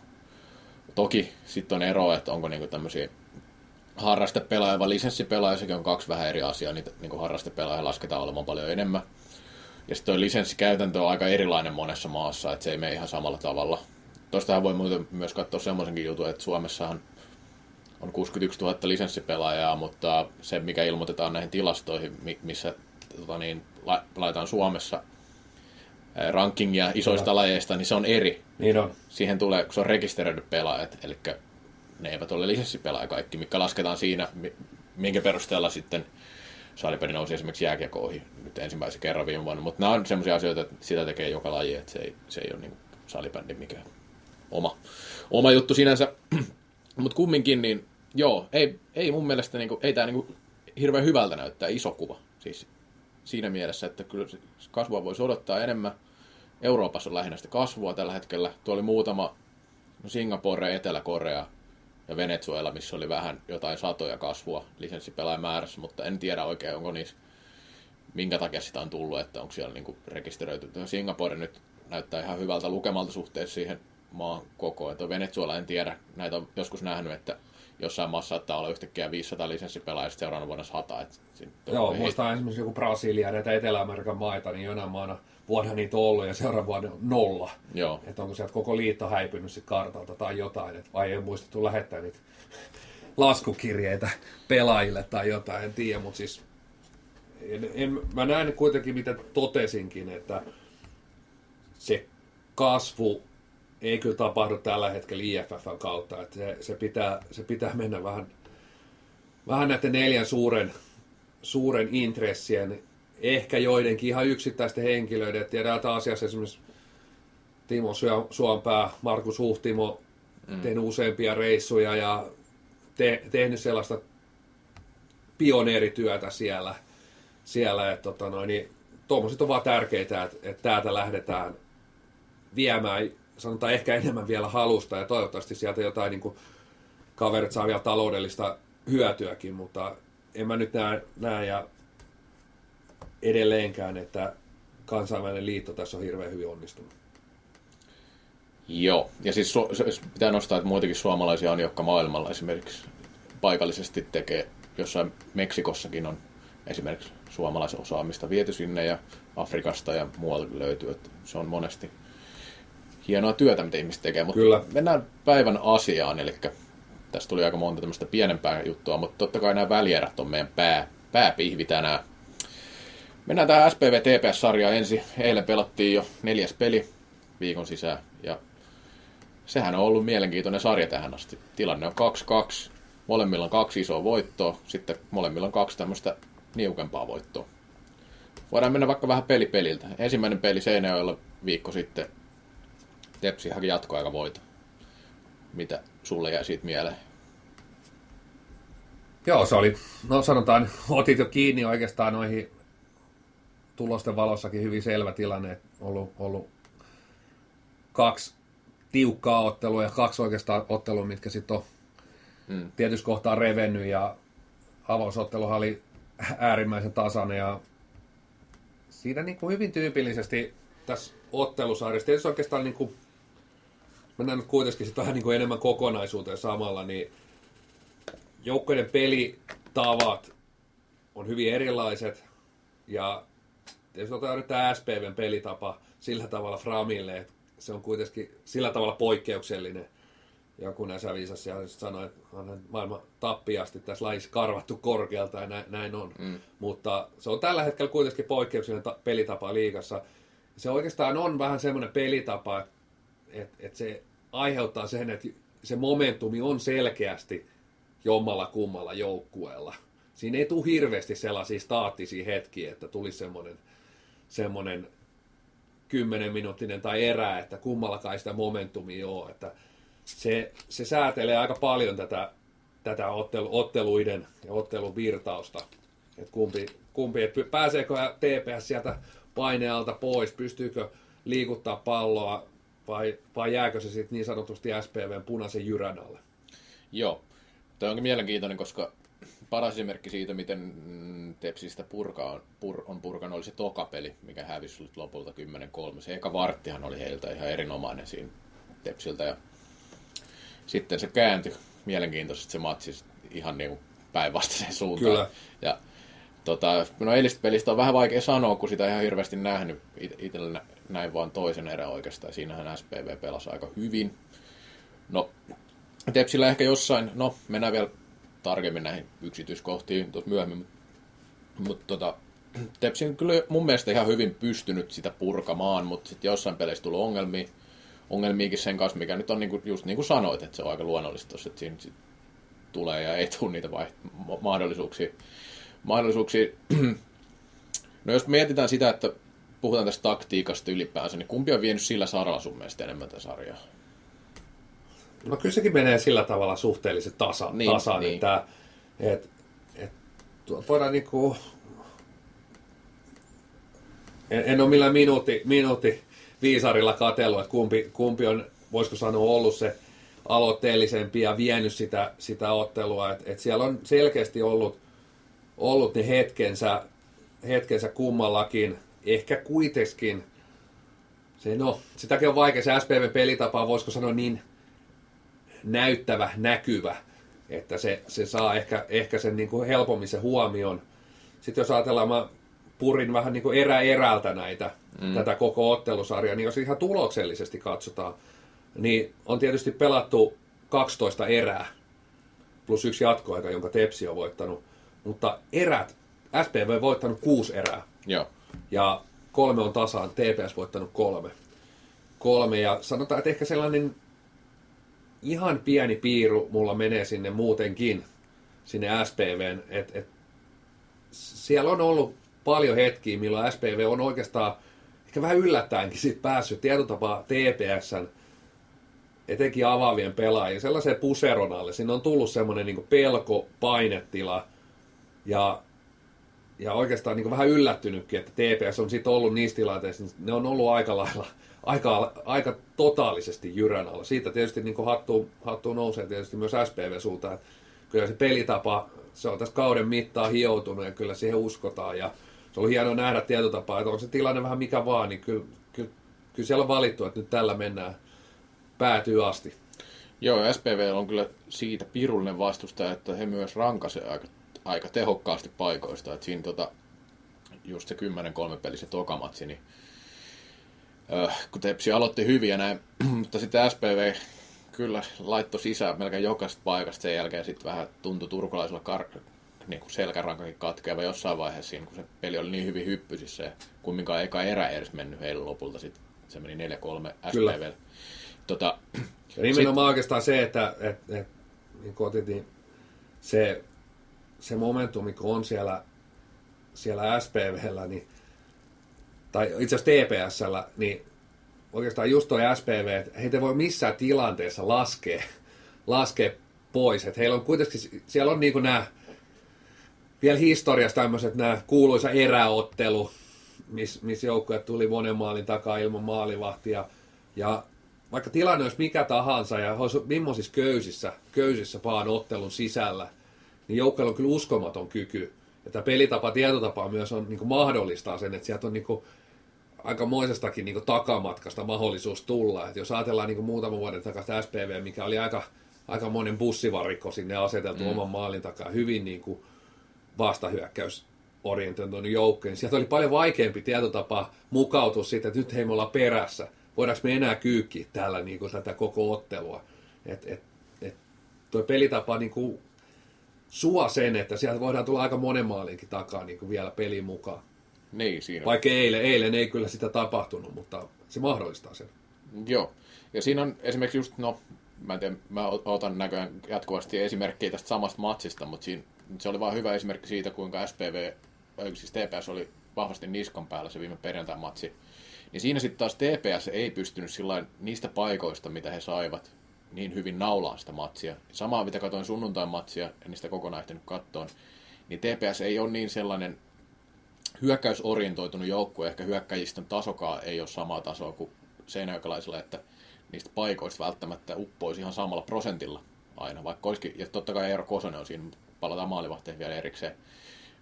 Toki sitten on ero, että onko niin tämmöisiä harrastepelaaja vai lisenssipelaaja, sekin on kaksi vähän eri asiaa, niitä niin harrastepelaaja lasketaan olemaan paljon enemmän. Ja sitten tuo lisenssikäytäntö on aika erilainen monessa maassa, että se ei mene ihan samalla tavalla. Tuostahan voi muuten myös katsoa semmoisenkin jutun, että Suomessahan on 61 000 lisenssipelaajaa, mutta se, mikä ilmoitetaan näihin tilastoihin, missä tota niin, laitetaan Suomessa rankingia isoista lajeista, niin se on eri. Niin on. Siihen tulee, kun se on rekisteröidyt pelaajat, eli ne eivät ole lisenssipelaajia kaikki, mikä lasketaan siinä, minkä perusteella sitten salibändi nousi esimerkiksi jääkiekoihin nyt ensimmäisen kerran viime vuonna. Mutta nämä on sellaisia asioita, että sitä tekee joka laji, että se ei, se ei ole niin salibändi mikään oma, oma juttu sinänsä. Mutta kumminkin, niin joo, ei, ei mun mielestä, niin kuin, ei tämä niin hirveän hyvältä näyttää iso kuva. Siis siinä mielessä, että kyllä kasvua voisi odottaa enemmän. Euroopassa on lähinnä sitä kasvua tällä hetkellä. Tuo oli muutama Singapore, Etelä-Korea ja Venezuela, missä oli vähän jotain satoja kasvua lisenssipelaajamäärässä, mutta en tiedä oikein, onko niissä, minkä takia sitä on tullut, että onko siellä niinku rekisteröity. Singapore nyt näyttää ihan hyvältä lukemalta suhteessa siihen maan kokoon. Että Venezuela en tiedä, näitä on joskus nähnyt, että jossain maassa saattaa olla yhtäkkiä 500 lisenssipelaajia, ja seuraavana vuonna 100. Että Joo, ei... muistan esimerkiksi joku Brasilia, näitä Etelä-Amerikan maita, niin jonain maana vuonna niitä on ollut ja seuraavana vuonna nolla. Joo. Että onko sieltä koko liitto häipynyt sit kartalta tai jotain, että vai ei muistettu lähettää niitä laskukirjeitä pelaajille tai jotain, en tiedä, mutta siis en, en, mä näen kuitenkin, mitä totesinkin, että se kasvu ei kyllä tapahdu tällä hetkellä IFFn kautta. Että se, se, pitää, se pitää mennä vähän, vähän näiden neljän suuren, suuren intressien, ehkä joidenkin ihan yksittäisten henkilöiden. että tiedään asiassa esimerkiksi Timo Suompää, Markus Huhtimo, mm. tehnyt useampia reissuja ja te, tehnyt sellaista pioneerityötä siellä, siellä että tota noin, niin, tuommoiset on vaan tärkeitä, että, että täältä lähdetään viemään sanotaan ehkä enemmän vielä halusta ja toivottavasti sieltä jotain niin kuin, kaverit saa vielä taloudellista hyötyäkin, mutta en mä nyt näe, näe ja edelleenkään, että kansainvälinen liitto tässä on hirveän hyvin onnistunut. Joo, ja siis su- pitää nostaa, että muitakin suomalaisia on, jotka maailmalla esimerkiksi paikallisesti tekee, jossain Meksikossakin on esimerkiksi suomalaisosaamista viety sinne ja Afrikasta ja muualta löytyy, että se on monesti hienoa työtä, mitä ihmiset tekee. Mutta Kyllä. mennään päivän asiaan, eli tässä tuli aika monta tämmöistä pienempää juttua, mutta totta kai nämä välierät on meidän pää, pääpihvi tänään. Mennään tähän SPV TPS-sarjaan ensin. Eilen pelattiin jo neljäs peli viikon sisään, ja sehän on ollut mielenkiintoinen sarja tähän asti. Tilanne on 2-2, molemmilla on kaksi isoa voittoa, sitten molemmilla on kaksi tämmöistä niukempaa voittoa. Voidaan mennä vaikka vähän peli peliltä. Ensimmäinen peli Seinäjoella viikko sitten Tepsi haki jatkoaika voita. Mitä sulle jäi siitä mieleen? Joo, se oli, no sanotaan, otit jo kiinni oikeastaan noihin tulosten valossakin hyvin selvä tilanne, että ollut, ollut kaksi tiukkaa ottelua ja kaksi oikeastaan ottelua, mitkä sitten on hmm. tietysti kohtaa revennyt ja avausotteluhan oli äärimmäisen tasainen ja siinä niin kuin hyvin tyypillisesti tässä ottelusarjassa, tietysti oikeastaan niin kuin mennään nyt kuitenkin sitten vähän niin kuin enemmän kokonaisuuteen samalla, niin joukkojen pelitavat on hyvin erilaiset ja jos otetaan nyt tämä SPVn pelitapa sillä tavalla Framille, että se on kuitenkin sillä tavalla poikkeuksellinen. Joku näissä viisassa ja sanoi, että on maailman tappiasti tässä lajissa karvattu korkealta ja näin, näin on. Mm. Mutta se on tällä hetkellä kuitenkin poikkeuksellinen ta- pelitapa liigassa. Se oikeastaan on vähän semmoinen pelitapa, että et, et se aiheuttaa sen, että se momentumi on selkeästi jommalla kummalla joukkueella. Siinä ei tule hirveästi sellaisia staattisia hetkiä, että tulisi semmoinen, semmoinen 10 minuuttinen tai erä, että kummallakaan sitä momentumia ole. Että se, se säätelee aika paljon tätä, tätä ottelu, otteluiden ja ottelun virtausta. Että kumpi, kumpi että pääseekö TPS sieltä painealta pois, pystyykö liikuttaa palloa vai, vai jääkö se sitten niin sanotusti SPVn punaisen jyrän alle? Joo, tämä onkin mielenkiintoinen, koska paras esimerkki siitä, miten Tepsistä purka on, pur, on purkanut, oli se tokapeli, mikä hävisi lopulta 10-3. Se eka varttihan oli heiltä ihan erinomainen siinä Tepsiltä. Ja sitten se kääntyi mielenkiintoisesti se matsi ihan niin päinvastaiseen suuntaan. Kyllä. Ja tota, no eilistä pelistä on vähän vaikea sanoa, kun sitä ihan hirveästi nähnyt. Itsellä näin vaan toisen erän oikeastaan. Siinähän SPV pelasi aika hyvin. No, Tepsillä ehkä jossain, no mennään vielä tarkemmin näihin yksityiskohtiin tuossa myöhemmin, mutta tota, Tepsi on kyllä mun mielestä ihan hyvin pystynyt sitä purkamaan, mutta sitten jossain peleissä tullut ongelmia, ongelmiakin sen kanssa, mikä nyt on niinku, just niin kuin sanoit, että se on aika luonnollista, että siinä sit tulee ja ei tule niitä vaiht- mahdollisuuksia. mahdollisuuksia. no jos mietitään sitä, että puhutaan tästä taktiikasta ylipäänsä, niin kumpi on vienyt sillä saralla sun mielestä enemmän tätä sarjaa? No kyllä sekin menee sillä tavalla suhteellisen tasa, niin, tasan, niin. että et, et, voidaan niinku, en, en ole millään minuutti, minuutti viisarilla katsellut, että kumpi, kumpi on, voisiko sanoa, ollut se aloitteellisempi ja vienyt sitä, sitä ottelua. Et, et siellä on selkeästi ollut, ollut ne hetkensä, hetkensä kummallakin. Ehkä kuitenkin, se, no, sitäkin on vaikea, se SPV-pelitapa, voisiko sanoa niin näyttävä, näkyvä, että se, se saa ehkä, ehkä sen niin kuin helpommin se huomioon. Sitten jos ajatellaan, mä purin vähän niin kuin erä erältä näitä, mm. tätä koko ottelusarjaa, niin jos ihan tuloksellisesti katsotaan, niin on tietysti pelattu 12 erää, plus yksi jatkoaika, jonka Tepsi on voittanut. Mutta erät, SPV on voittanut kuusi erää. Joo. Ja kolme on tasaan, TPS voittanut kolme. Kolme, ja sanotaan, että ehkä sellainen ihan pieni piiru mulla menee sinne muutenkin, sinne SPVn, että et, siellä on ollut paljon hetkiä, milloin SPV on oikeastaan ehkä vähän yllättäenkin sit päässyt tietotapaa TPSn etenkin avaavien pelaajien sellaiseen puseron alle. Siinä on tullut semmoinen niin pelko, painetila ja, ja oikeastaan niin vähän yllättynytkin, että TPS on sitten ollut niissä tilanteissa, niin ne on ollut aika lailla aika, aika totaalisesti jyrän alla. Siitä tietysti niin hattu, hattu nousee tietysti myös SPV suuntaan. Kyllä se pelitapa, se on tässä kauden mittaan hioutunut ja kyllä siihen uskotaan. Ja se oli hienoa nähdä tietotapaa, että on se tilanne vähän mikä vaan, niin kyllä, kyllä, kyllä siellä on valittu, että nyt tällä mennään päätyy asti. Joo, SPV on kyllä siitä pirullinen vastustaja, että he myös rankasee aika, aika tehokkaasti paikoista. Että siinä tota, just se 10-3 peli se tokamatsi, niin kun Tepsi aloitti hyvin ja näin, mutta sitten SPV kyllä laittoi sisään melkein jokaisesta paikasta. Sen jälkeen sitten vähän tuntui turkulaisella kar- niin kuin selkärankakin katkeava jossain vaiheessa siinä, kun se peli oli niin hyvin hyppysissä ja kumminkaan eka erä edes mennyt heille lopulta. Sitten se meni 4-3 SPV. Tota, ja nimenomaan sit... oikeastaan se, että et, et, niin otettiin se, se momentum, mikä on siellä, siellä SPVllä, niin tai itse asiassa TPSllä, niin oikeastaan just toi SPV, että heitä voi missään tilanteessa laskea, laskea pois. Että heillä on kuitenkin, siellä on niinku nämä, vielä historiassa tämmöiset nämä kuuluisa eräottelu, missä miss joukkueet tuli monen maalin takaa ilman maalivahtia. Ja vaikka tilanne olisi mikä tahansa ja olisi millaisissa köysissä, köysissä vaan ottelun sisällä, niin joukkueella on kyllä uskomaton kyky. Ja tämä pelitapa, tietotapa myös on niin mahdollistaa sen, että sieltä on niin kuin, aikamoisestakin niin takamatkasta mahdollisuus tulla. Et jos ajatellaan niin muutaman vuoden takaisin SPV, mikä oli aika, aika monen bussivarikko sinne aseteltu mm. oman maalin takaa, hyvin niin kuin vastahyökkäys orientoitunut joukkoon, niin sieltä oli paljon vaikeampi tietotapa mukautua siitä, että nyt hei me ollaan perässä. Voidaanko me enää kyykkiä täällä niin kuin tätä koko ottelua. Et, et, et toi pelitapa niin kuin suo sen, että sieltä voidaan tulla aika monen maalinkin takaa niin kuin vielä pelin mukaan. Niin, siinä. Vaikka eilen, eilen ei kyllä sitä tapahtunut, mutta se mahdollistaa sen. Joo. Ja siinä on esimerkiksi just, no, mä en tiedä, mä otan näköjään jatkuvasti esimerkkejä tästä samasta matsista, mutta siinä, se oli vain hyvä esimerkki siitä, kuinka SPV, siis TPS oli vahvasti niskan päällä se viime perjantain matsi. Niin siinä sitten taas TPS ei pystynyt sillain niistä paikoista, mitä he saivat, niin hyvin naulaan sitä matsia. Samaa, mitä katsoin sunnuntain matsia, en niistä kokonaan ehtinyt kattoon, niin TPS ei ole niin sellainen hyökkäysorientoitunut joukkue, ehkä hyökkäjistön tasokaa ei ole samaa tasoa kuin seinäjokalaisilla, että niistä paikoista välttämättä uppoisi ihan samalla prosentilla aina, vaikka olisikin, ja totta kai Eero Kosonen on siinä, palataan maalivahteihin vielä erikseen,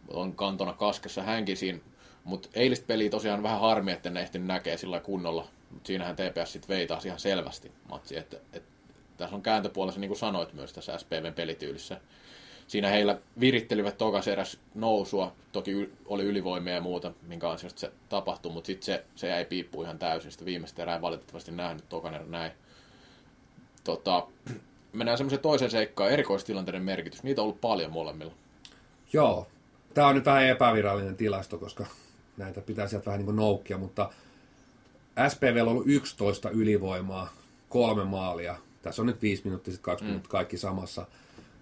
on kantona kaskessa hänkin siinä. Mutta eilistä peliä tosiaan vähän harmi, että ne ehtinyt näkee sillä kunnolla. Mutta siinähän TPS sitten vei taas ihan selvästi matsi. Että, että tässä on kääntöpuolessa, niin kuin sanoit myös tässä SPVn pelityylissä. Siinä heillä virittelivät tokas eräs nousua, toki oli ylivoimia ja muuta, minkä ansiosta se tapahtui, mutta sitten se, se jäi piippuun ihan täysin. Sitä viimeistä erää valitettavasti nähnyt tokan näin. Tota, mennään semmoiseen toiseen seikkaan, erikoistilanteiden merkitys. Niitä on ollut paljon molemmilla. Joo. Tämä on nyt vähän epävirallinen tilasto, koska näitä pitää sieltä vähän niin kuin noukkia, mutta SPV on ollut 11 ylivoimaa, kolme maalia. Tässä on nyt viisi minuuttia, sitten kaksi mm. minuuttia, kaikki samassa.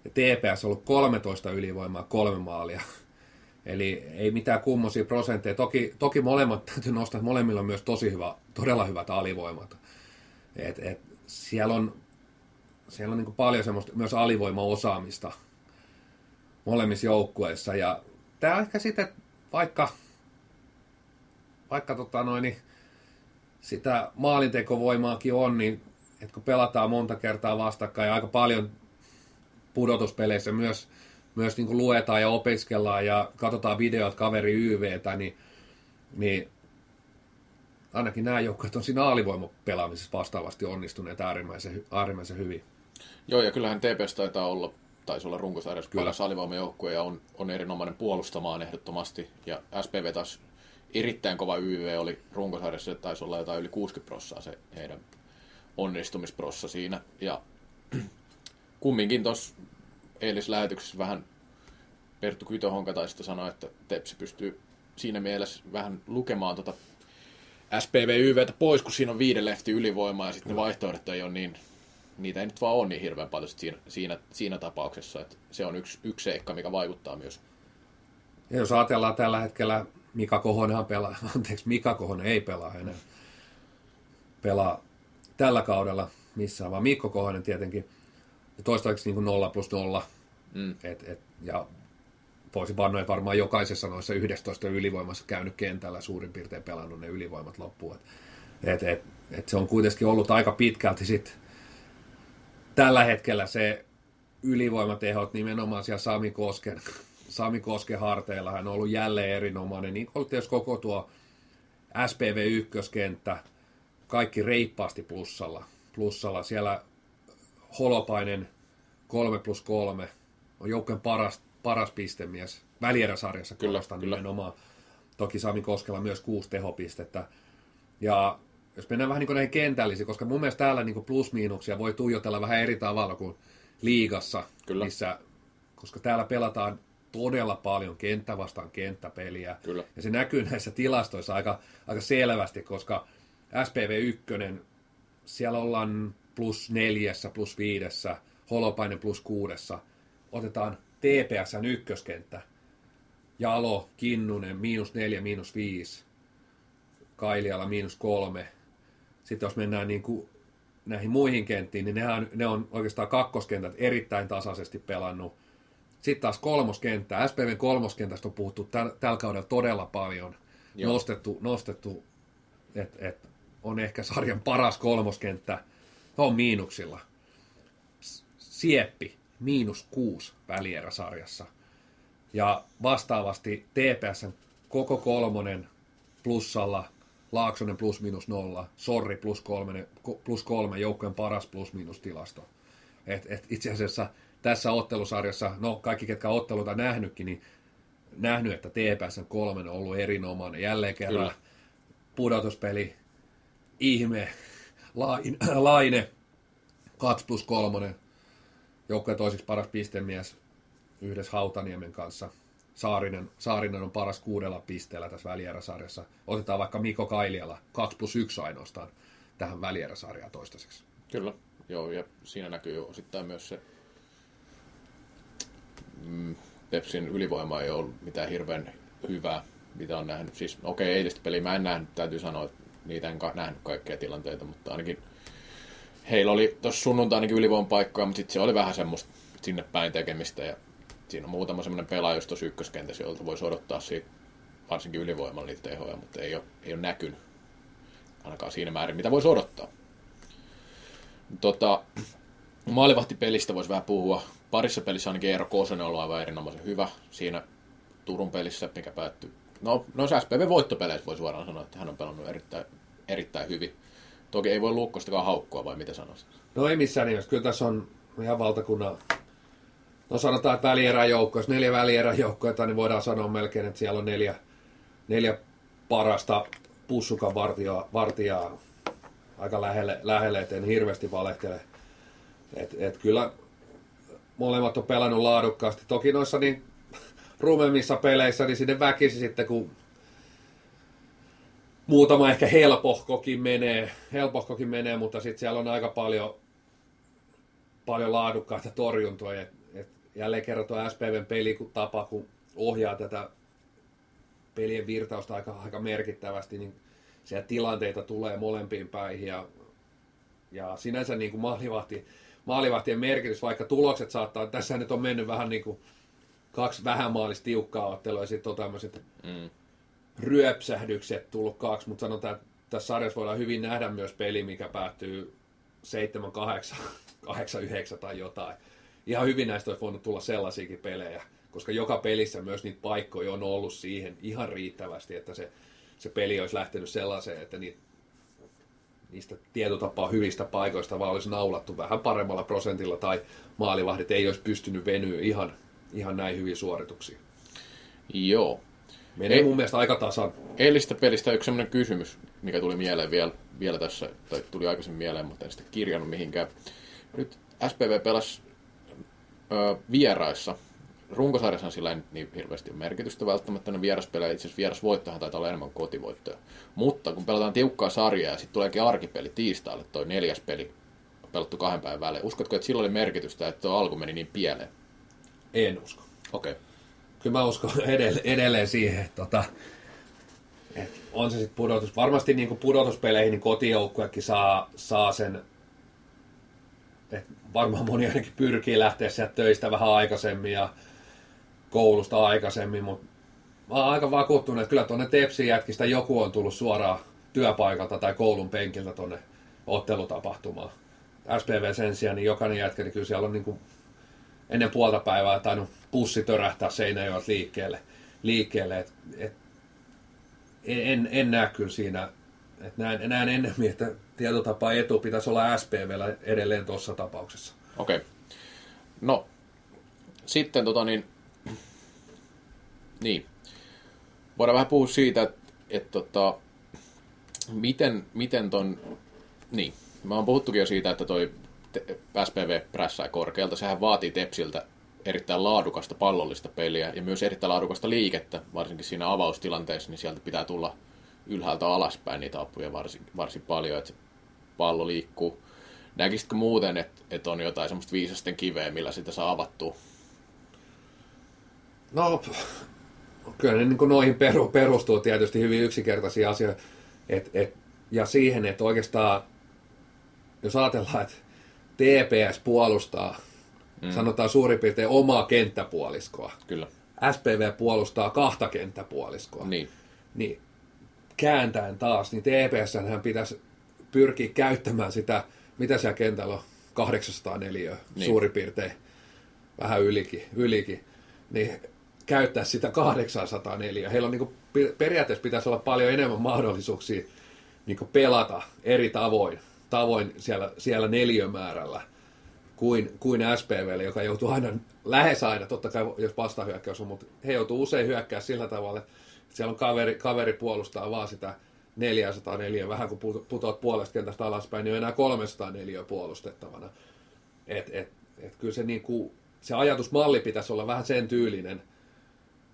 Ja TPS on ollut 13 ylivoimaa, kolme maalia. Eli ei mitään kummosia prosentteja. Toki, toki molemmat täytyy nostaa, että molemmilla on myös tosi hyvä, todella hyvät alivoimat. Et, et, siellä on, siellä on niin paljon semmoista myös alivoimaosaamista molemmissa joukkueissa. Ja tämä ehkä sitten, vaikka, vaikka tota noin, niin sitä maalintekovoimaakin on, niin että kun pelataan monta kertaa vastakkain ja aika paljon pudotuspeleissä myös, myös niin kuin luetaan ja opiskellaan ja katsotaan videot kaveri YVtä, niin, niin ainakin nämä joukkueet on siinä alivoimapelaamisessa vastaavasti onnistuneet äärimmäisen, äärimmäisen hyvin. Joo, ja kyllähän TPS taitaa olla, taisi olla runkosarjassa paras alivoimajoukkue ja on, on erinomainen puolustamaan ehdottomasti. Ja SPV taas erittäin kova YV oli runkosarjassa, että taisi olla jotain yli 60 prossaa se heidän onnistumisprossa siinä. Ja kumminkin tuossa eilislähetyksessä vähän Perttu Kytöhonka taisi sanoa, että Tepsi pystyy siinä mielessä vähän lukemaan tuota SPV-YVtä pois, kun siinä on viiden lefti ylivoimaa ja sitten ne vaihtoehdot ei ole niin, niitä ei nyt vaan ole niin hirveän paljon siinä, siinä, siinä tapauksessa, että se on yksi, yksi seikka, mikä vaikuttaa myös. Ja jos ajatellaan tällä hetkellä, Mika Kohonenhan pelaa, anteeksi, Mika Kohonen ei pelaa enää, pelaa tällä kaudella missään, vaan Mikko Kohonen tietenkin toistaiseksi niin kuin 0 plus 0. Mm. Et, et, ja voisi vannoa varmaan jokaisessa noissa 11 ylivoimassa käynyt kentällä suurin piirtein pelannut ne ylivoimat loppuun. Et, et, et se on kuitenkin ollut aika pitkälti sit tällä hetkellä se ylivoimatehot nimenomaan siellä Sami Kosken, Sami Kosken harteilla. Hän on ollut jälleen erinomainen. Niin kuin koko tuo SPV-ykköskenttä, kaikki reippaasti plussalla. plussalla. Siellä Holopainen 3 plus 3 on joukkojen paras, paras pistemies välieräsarjassa kyllä, kyllä. nimenomaan. Toki Sami Koskela myös kuusi tehopistettä. Ja jos mennään vähän niin kuin näihin kentällisiin, koska mun mielestä täällä niin plus-miinuksia voi tuijotella vähän eri tavalla kuin liigassa, Kyllä. Missä, koska täällä pelataan todella paljon kenttä vastaan kenttäpeliä. Kyllä. Ja se näkyy näissä tilastoissa aika, aika selvästi, koska SPV 1, siellä ollaan plus neljässä, plus viidessä, Holopainen plus kuudessa. Otetaan TPSn ykköskenttä. Jalo, Kinnunen, miinus neljä, miinus viisi. Kailiala, miinus kolme. Sitten jos mennään niin kuin näihin muihin kenttiin, niin nehän, ne on oikeastaan kakkoskentät erittäin tasaisesti pelannut. Sitten taas kolmoskenttä. SPVn kolmoskentästä on puhuttu tällä kaudella todella paljon. Joo. Nostettu, nostettu että et on ehkä sarjan paras kolmoskenttä on miinuksilla. Sieppi, miinus kuusi välieräsarjassa. Ja vastaavasti TPSn koko kolmonen plussalla, Laaksonen plus minus nolla, Sorri plus kolme, plus kolme joukkojen paras plus minus tilasto. Et, et itse asiassa tässä ottelusarjassa, no kaikki ketkä otteluita nähnytkin, niin nähnyt, että TPSn kolmen on ollut erinomainen. Jälleen kerran Kyllä. pudotuspeli, ihme, Laine, Laine 2 plus 3, joukkojen toiseksi paras pistemies yhdessä Hautaniemen kanssa. Saarinen, Saarinen on paras kuudella pisteellä tässä välieräsarjassa. Otetaan vaikka Miko Kailiala, 2 plus 1 ainoastaan tähän välieräsarjaan toistaiseksi. Kyllä, joo, ja siinä näkyy osittain myös se mm, Pepsin ylivoima ei ole mitään hirveän hyvää, mitä on nähnyt. Siis okei, okay, eilistä peliä mä en nähnyt, täytyy sanoa, että niitä en nähnyt kaikkia tilanteita, mutta ainakin heillä oli tuossa sunnuntainakin ylivoiman paikkoja, mutta sitten se oli vähän semmoista sinne päin tekemistä ja siinä on muutama semmoinen pelaaja just tuossa ykköskentässä, jolta voisi odottaa siitä varsinkin ylivoimalla niitä tehoja, mutta ei ole, ei ole näkynyt ainakaan siinä määrin, mitä voisi odottaa. Tota, maalivahtipelistä voisi vähän puhua. Parissa pelissä ainakin Eero Kosonen on ollut aivan erinomaisen hyvä. Siinä Turun pelissä, mikä päättyi. No, no SPV-voittopeleissä voi suoraan sanoa, että hän on pelannut erittäin, erittäin hyvin. Toki ei voi Luukkostakaan haukkua, vai mitä sanoisit? No ei missään nimessä. Kyllä tässä on ihan valtakunnan, no sanotaan, että välieräjoukkoja, jos neljä välieräjoukkoja, niin voidaan sanoa melkein, että siellä on neljä, neljä parasta pussukan vartijaa, vartijaa aika lähelle, lähelle että en hirveästi valehtele. Et, et kyllä molemmat on pelannut laadukkaasti. Toki noissa niin rumemmissa peleissä, niin sinne väkisi sitten, kun muutama ehkä helpohkokin menee, helpohkokin menee mutta sitten siellä on aika paljon, paljon laadukkaita torjuntoja. Et, et jälleen kerran tuo SPVn pelitapa, kun ohjaa tätä pelien virtausta aika, aika merkittävästi, niin siellä tilanteita tulee molempiin päihin ja, ja sinänsä niin kuin maalivahti, maalivahtien merkitys, vaikka tulokset saattaa, tässä nyt on mennyt vähän niin kuin kaksi vähän maalista tiukkaa ottelua ja sitten on tämmöiset mm. ryöpsähdykset tullut kaksi, mutta sanotaan, että tässä sarjassa voidaan hyvin nähdä myös peli, mikä päättyy 7, 8, 8, 9 tai jotain. Ihan hyvin näistä olisi voinut tulla sellaisiakin pelejä, koska joka pelissä myös niitä paikkoja on ollut siihen ihan riittävästi, että se, se peli olisi lähtenyt sellaiseen, että niitä niistä tietotapaa hyvistä paikoista vaan olisi naulattu vähän paremmalla prosentilla tai maalivahdit ei olisi pystynyt venyä ihan, ihan näin hyviä suorituksia. Joo. Menee mun mielestä aika tasan. Eilistä pelistä yksi sellainen kysymys, mikä tuli mieleen vielä, vielä tässä, tai tuli aikaisemmin mieleen, mutta en sitä kirjannut mihinkään. Nyt SPV pelasi ö, vieraissa runkosarjassa sillä ei niin hirveästi ole merkitystä välttämättä. Ne vieraspelejä, itse asiassa vierasvoittohan taitaa olla enemmän kotivoittoja. Mutta kun pelataan tiukkaa sarjaa ja sitten tuleekin arkipeli tiistaalle, toi neljäs peli, pelattu kahden päivän välein. Uskotko, että sillä oli merkitystä, että tuo alku meni niin pieleen? En usko. Okei. Okay. Kyllä mä uskon edelleen, edelleen siihen, että tota, että on se sitten pudotus. Varmasti niin kuin pudotuspeleihin niin kotijoukkuekin saa, saa sen, että varmaan moni ainakin pyrkii lähteä sieltä töistä vähän aikaisemmin ja koulusta aikaisemmin, mutta mä oon aika vakuuttunut, että kyllä tuonne Tepsin jätkistä joku on tullut suoraan työpaikalta tai koulun penkiltä tuonne ottelutapahtumaan. SPV sen sijaan, niin jokainen jätkä, niin kyllä siellä on niin kuin ennen puolta päivää tainnut pussi törähtää Seinäjoelta liikkeelle. liikkeelle. Et, et, en, en näe kyllä siinä, että näen, näen ennemmin, että tietotapa etu pitäisi olla SPVllä edelleen tuossa tapauksessa. Okei. Okay. No, sitten tota niin, niin. Voidaan vähän puhua siitä, että, että tota, miten, miten ton, niin, mä oon puhuttukin jo siitä, että toi SPV prässää korkealta. Sehän vaatii Tepsiltä erittäin laadukasta pallollista peliä ja myös erittäin laadukasta liikettä, varsinkin siinä avaustilanteessa, niin sieltä pitää tulla ylhäältä alaspäin niitä apuja varsin, varsin paljon, että pallo liikkuu. Näkisitkö muuten, että, että on jotain semmoista viisasten kiveä, millä sitä saa avattua? No, kyllä ne niin noihin peru, perustuu tietysti hyvin yksinkertaisia asioita. Et, et, ja siihen, että oikeastaan, jos ajatellaan, että TPS puolustaa, mm. sanotaan suurin piirtein omaa kenttäpuoliskoa. Kyllä. SPV puolustaa kahta kenttäpuoliskoa. Niin. Niin kääntäen taas, niin TPS hän pitäisi pyrkiä käyttämään sitä, mitä siellä kentällä on, 804 niin. suurin piirtein, vähän ylikin, ylikin. Niin käyttää sitä 804. Heillä on niin kuin, periaatteessa pitäisi olla paljon enemmän mahdollisuuksia niin pelata eri tavoin, tavoin siellä, siellä neliömäärällä kuin, kuin SPVlle, joka joutuu aina, lähes aina, totta kai jos vastahyökkäys on, mutta he joutuu usein hyökkää sillä tavalla, että siellä on kaveri, kaveri puolustaa vaan sitä 404, vähän kun putoat puolesta kentästä alaspäin, niin on enää 304 puolustettavana. Et, et, et kyllä se, niin kuin, se ajatusmalli pitäisi olla vähän sen tyylinen,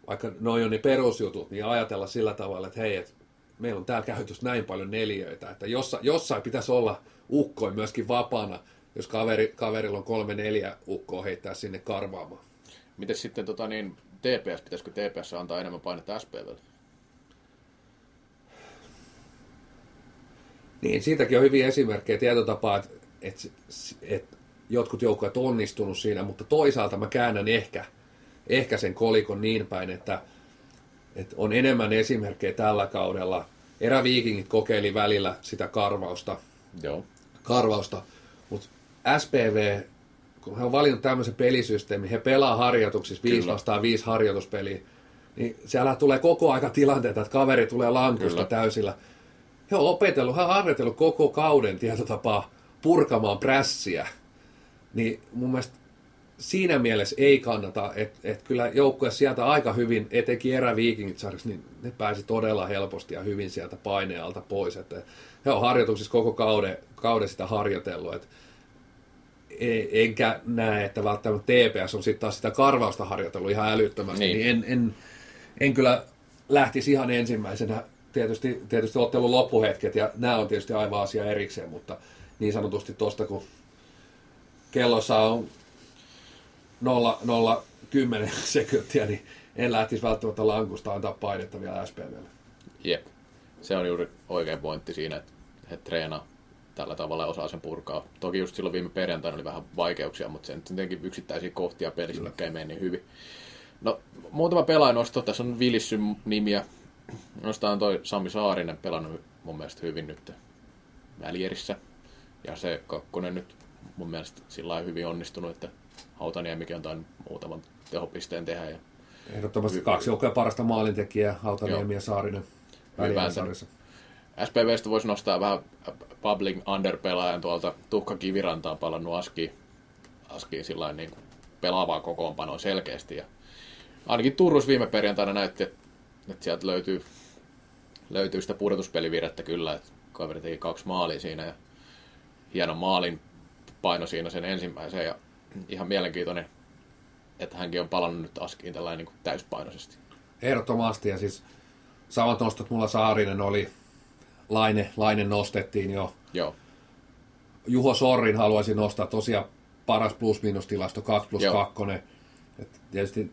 vaikka noin on ne perusjutut, niin ajatella sillä tavalla, että hei, et meillä on täällä käytössä näin paljon neliöitä, että jossa, jossain pitäisi olla ukkoin myöskin vapaana, jos kaveri, kaverilla on kolme neljä ukkoa heittää sinne karvaamaan. Miten sitten tota, niin, TPS, pitäisikö TPS antaa enemmän painetta SPVlle? Niin, siitäkin on hyviä esimerkkejä tietotapaa, että, että, että jotkut joukkueet on onnistunut siinä, mutta toisaalta mä käännän ehkä – ehkä sen kolikon niin päin, että, että on enemmän esimerkkejä tällä kaudella. Eräviikingit kokeili välillä sitä karvausta, Joo. karvausta mutta SPV, kun he on valinnut tämmöisen pelisysteemin, he pelaa harjoituksissa 5 vastaan 5 harjoituspeliä, niin siellä tulee koko aika tilanteita, että kaveri tulee lankusta Kyllä. täysillä. He on opetellut, he on harjoitellut koko kauden tietyllä tapaa purkamaan prässiä. Niin mun mielestä siinä mielessä ei kannata, että et kyllä joukkue sieltä aika hyvin, etenkin eräviikingit sarjassa, niin ne pääsi todella helposti ja hyvin sieltä painealta pois. Että he on harjoituksissa koko kauden, kauden sitä harjoitellut. Et e- enkä näe, että välttämättä TPS on sitten taas sitä karvausta harjoitellut ihan älyttömästi, niin, Niin. niin en, en, en kyllä lähtisi ihan ensimmäisenä. Tietysti, tietysti ottelun loppuhetket ja nämä on tietysti aivan asia erikseen, mutta niin sanotusti tuosta kun kellossa on 0, 0 10 sekuntia, niin en lähtisi välttämättä lankusta antaa painetta vielä SPVlle. Jep. Se on juuri oikein pointti siinä, että he treenaa tällä tavalla osaa sen purkaa. Toki just silloin viime perjantaina oli vähän vaikeuksia, mutta sen tietenkin yksittäisiä kohtia pelissä, mikä ei mene niin hyvin. No, muutama pelaaja nosto. Tässä on Vilissy nimiä. Nostetaan toi Sami Saarinen pelannut mun mielestä hyvin nyt välierissä. Ja se kakkonen nyt mun mielestä sillä hyvin onnistunut, että Hautaniemikin on tainnut muutaman tehopisteen tehdä. Ja Ehdottomasti kaksi joukkojen parasta maalintekijää, Hautaniemi ja Saarinen välieräsarjassa. SPVstä voisi nostaa vähän bubbling under-pelaajan tuolta Tuhka Kivirantaan palannut Askiin, Askiin sillä niin kuin pelaavaa kokoonpanoa selkeästi. Ja ainakin Turus viime perjantaina näytti, että, että sieltä löytyy, löytyy sitä pudotuspelivirettä kyllä, että kaveri teki kaksi maalia siinä ja hieno maalin paino siinä sen ensimmäisen ja ihan mielenkiintoinen, että hänkin on palannut nyt Askiin tällainen niin kuin täyspainoisesti. Ehdottomasti, ja siis samat nostot mulla Saarinen oli, Laine, Laine nostettiin jo. Joo, Juho Sorrin haluaisin nostaa tosiaan paras plus-minus-tilasto 2 plus Joo. 2. Et tietysti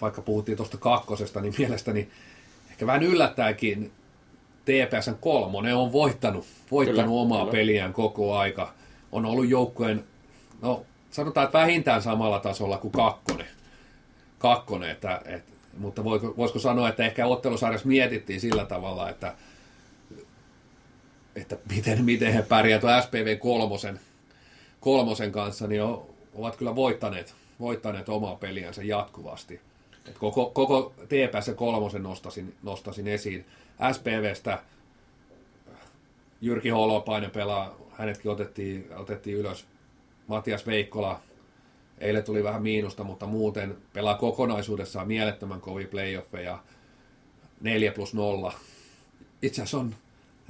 vaikka puhuttiin tuosta kakkosesta, niin mielestäni ehkä vähän yllättääkin TPSn kolmonen on voittanut, voittanut Kyllä, omaa kyllä. peliään koko aika. On ollut joukkueen, no sanotaan, että vähintään samalla tasolla kuin kakkonen. kakkonen että, et, mutta voiko, voisiko sanoa, että ehkä ottelusarjassa mietittiin sillä tavalla, että, että miten, miten he pärjää tuon SPV kolmosen, kolmosen kanssa, niin o- ovat kyllä voittaneet, voittaneet omaa peliänsä jatkuvasti. Et koko, koko TPS kolmosen nostasin, nostasin esiin. SPVstä Jyrki Holopainen pelaa, hänetkin otettiin, otettiin ylös. Matias Veikkola, eilen tuli vähän miinusta, mutta muuten pelaa kokonaisuudessaan mielettömän kovia playoffeja. 4 plus 0. Itse asiassa on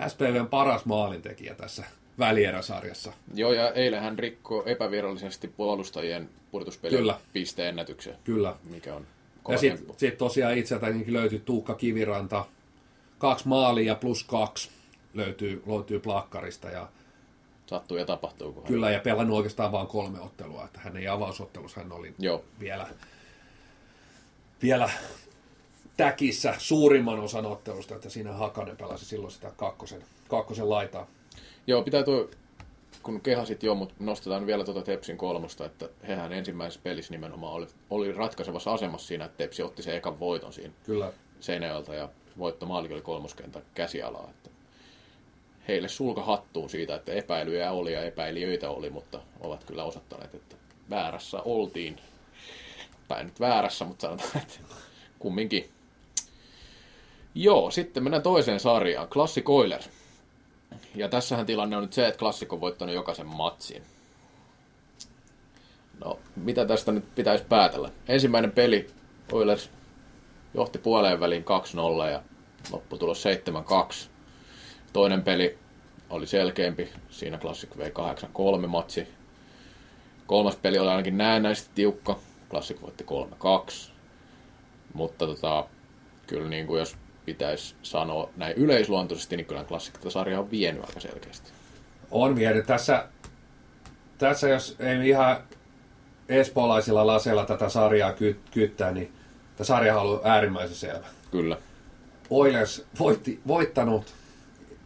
SPVn paras maalintekijä tässä välieräsarjassa. Joo, ja eilen hän rikkoi epävirallisesti puolustajien pudotuspelin Kyllä. pisteennätyksen, Kyllä. mikä on Ja sitten sit tosiaan itseltänikin löytyi Tuukka Kiviranta. Kaksi maalia plus kaksi löytyy, löytyy plakkarista. Ja Sattuu ja tapahtuu. Kun hän- kyllä, ja pelannut oikeastaan vain kolme ottelua. Että hän ei avausottelussa, hän oli Joo, vielä, vielä täkissä suurimman osan ottelusta, että siinä Hakanen pelasi silloin sitä kakkosen, kakkosen laitaa. Joo, pitää tuo, kun kehasit jo, mutta nostetaan vielä tuota Tepsin kolmosta, että hehän ensimmäisessä pelissä nimenomaan oli, oli ratkaisevassa asemassa siinä, että Tepsi otti sen ekan voiton siinä Kyllä, Seinäjoelta ja voittomaalikin oli kolmoskentän käsialaa. Että heille sulka hattuun siitä, että epäilyjä oli ja epäilijöitä oli, mutta ovat kyllä osoittaneet, että väärässä oltiin. Tai nyt väärässä, mutta sanotaan, että kumminkin. Joo, sitten mennään toiseen sarjaan. Classic Oilers. Ja tässähän tilanne on nyt se, että Classic on voittanut jokaisen matsin. No, mitä tästä nyt pitäisi päätellä? Ensimmäinen peli Oilers johti puoleen väliin 2-0 ja lopputulos 7-2. Toinen peli oli selkeämpi, siinä Classic vei 8-3 matsi. Kolmas peli oli ainakin näennäisesti tiukka, Classic voitti 3-2. Mutta tota, kyllä niin kuin jos pitäisi sanoa näin yleisluontoisesti, niin kyllä Classic tätä sarjaa on vienyt aika selkeästi. on vienyt. Tässä, tässä jos ei ihan espoolaisilla laseilla tätä sarjaa ky- kyttää, niin tämä sarja on ollut äärimmäisen selvä. Kyllä. Oilers voitti, voittanut,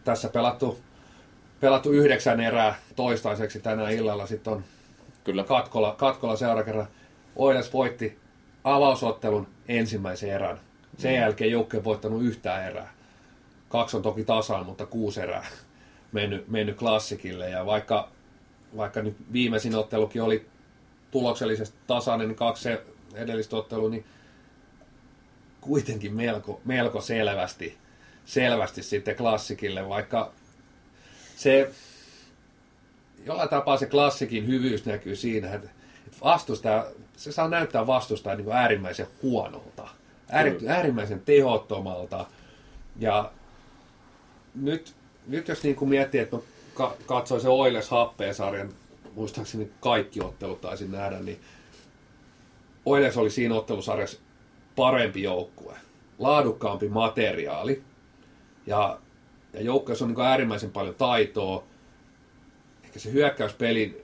tässä pelattu, pelattu yhdeksän erää toistaiseksi tänä illalla, sitten on Kyllä. Katkola, Katkola seurakerran. Oilers voitti avausottelun ensimmäisen erän. Sen jälkeen joukkue ei voittanut yhtään erää. Kaksi on toki tasaan, mutta kuusi erää mennyt, mennyt klassikille. Ja vaikka, vaikka nyt viimeisin ottelukin oli tuloksellisesti tasainen, niin kaksi edellistä ottelua, niin kuitenkin melko, melko selvästi, selvästi sitten klassikille, vaikka se jollain tapaa se klassikin hyvyys näkyy siinä, että vastustaja, se saa näyttää vastustajan niin äärimmäisen huonolta, ääri, äärimmäisen tehottomalta. Ja nyt, nyt jos niin kuin miettii, että mä katsoin se Oiles Happeen-sarjan, muistaakseni kaikki ottelut taisin nähdä, niin Oiles oli siinä ottelusarjassa parempi joukkue, laadukkaampi materiaali ja, ja joukkueessa on niin äärimmäisen paljon taitoa. Ehkä se hyökkäyspeli,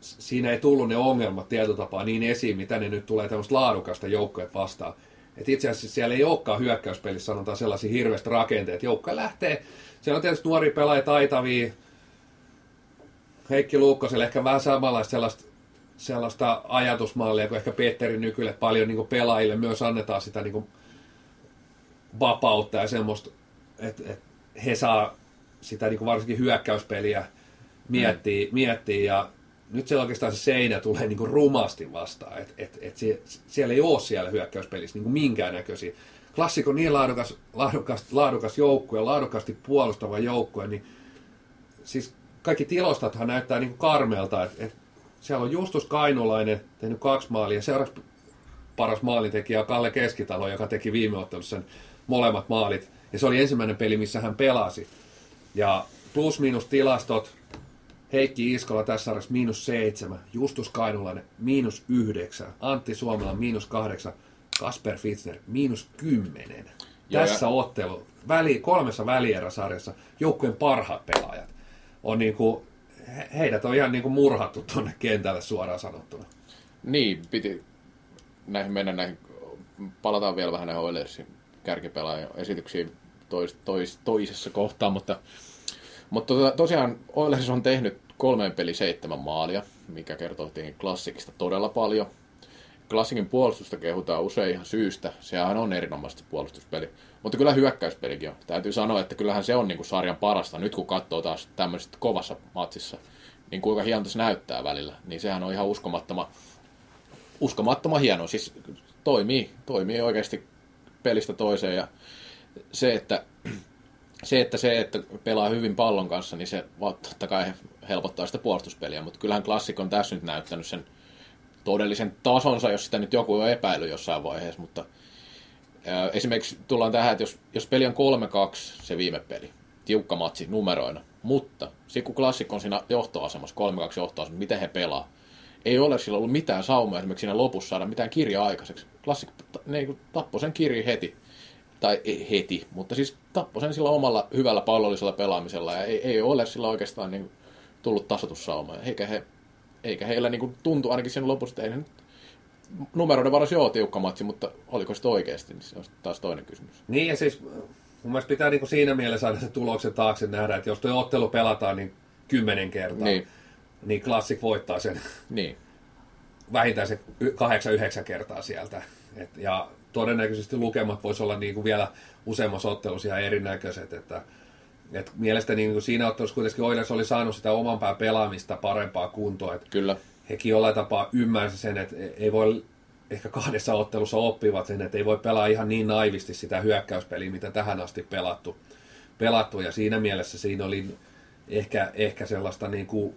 siinä ei tullut ne ongelmat tietotapaa niin esiin, mitä ne nyt tulee tämmöistä laadukasta joukkoja vastaan. Et itse asiassa siellä ei olekaan hyökkäyspelissä sanotaan sellaisia hirveästi rakenteet. Joukko lähtee, siellä on tietysti nuori pelaaja taitavia, Heikki Luukkoselle ehkä vähän samanlaista sellaista, sellaista ajatusmallia kuin ehkä Petteri Nykylle paljon niin pelaajille myös annetaan sitä niin vapautta ja semmoista, että, että he saa sitä niin varsinkin hyökkäyspeliä miettiä, mm. miettiä ja nyt se oikeastaan se seinä tulee niin kuin rumasti vastaan, että et, et sie, siellä ei ole siellä hyökkäyspelissä niin minkäännäköisiä. Klassikko niin laadukas, laadukas, laadukas joukkue, laadukasti puolustava joukkue, niin siis kaikki tilostathan näyttää niin kuin karmelta, että et siellä on Justus Kainulainen tehnyt kaksi maalia, seuraavaksi paras maalintekijä on Kalle Keskitalo, joka teki viime ottelussa sen molemmat maalit. Ja se oli ensimmäinen peli, missä hän pelasi. Ja plus-minus tilastot, Heikki Iskola tässä sarjassa miinus seitsemän, Justus Kainulainen miinus yhdeksän, Antti Suomela miinus kahdeksan, Kasper Fitzner miinus kymmenen. Joo, tässä ja... ottelu, väli, kolmessa välieräsarjassa joukkueen parhaat pelaajat. On niin kuin, heidät on ihan niin kuin murhattu tuonne kentälle suoraan sanottuna. Niin, piti näihin mennä näihin, palataan vielä vähän näihin Oilersin kärkipelaajan esityksiin tois, tois, toisessa kohtaa, mutta, mutta to, tosiaan Oilers on tehnyt kolmeen peli seitsemän maalia, mikä kertoo tietenkin klassikista todella paljon. Klassikin puolustusta kehutaan usein ihan syystä, sehän on erinomaisesti puolustuspeli. Mutta kyllä hyökkäyspelikin on. Täytyy sanoa, että kyllähän se on niin kuin sarjan parasta. Nyt kun katsoo taas tämmöisessä kovassa matsissa, niin kuinka hienolta se näyttää välillä, niin sehän on ihan uskomattoma, uskomattoma hieno. Siis toimii, toimii oikeasti pelistä toiseen ja se, että se, että se, että pelaa hyvin pallon kanssa, niin se totta kai helpottaa sitä puolustuspeliä, mutta kyllähän klassikko on tässä nyt näyttänyt sen todellisen tasonsa, jos sitä nyt joku on epäily jossain vaiheessa, mutta esimerkiksi tullaan tähän, että jos, jos peli on 3-2 se viime peli, tiukka matsi numeroina, mutta sitten kun klassikko on siinä johtoasemassa, 3-2 johtoasemassa, miten he pelaa, ei ole sillä ollut mitään saumaa esimerkiksi siinä lopussa saada mitään kirjaa aikaiseksi. Klassik ne tappoi sen kirjan heti. Tai ei heti, mutta siis tappoi sen sillä omalla hyvällä pallollisella pelaamisella. Ja ei, ei ole sillä oikeastaan niin tullut tasotussaumaa. Eikä, he, eikä heillä niin tuntu ainakin sen lopussa, että ei nyt numeroiden varas joo tiukka matsi, mutta oliko se oikeasti, niin se on taas toinen kysymys. Niin ja siis mun mielestä pitää niin siinä mielessä saada se tuloksen taakse nähdä, että jos tuo ottelu pelataan niin kymmenen kertaa, niin niin Classic voittaa sen niin. vähintään se 8-9 kertaa sieltä. Et, ja todennäköisesti lukemat voisi olla niin kuin vielä useammassa ottelussa ihan erinäköiset. Että, et mielestäni niin kuin siinä ottelussa kuitenkin Oilers oli saanut sitä oman pään pelaamista parempaa kuntoa. Et Kyllä. Hekin jollain tapaa ymmärsi sen, että ei voi ehkä kahdessa ottelussa oppivat sen, että ei voi pelaa ihan niin naivisti sitä hyökkäyspeliä, mitä tähän asti pelattu. pelattu. Ja siinä mielessä siinä oli ehkä, ehkä sellaista niin kuin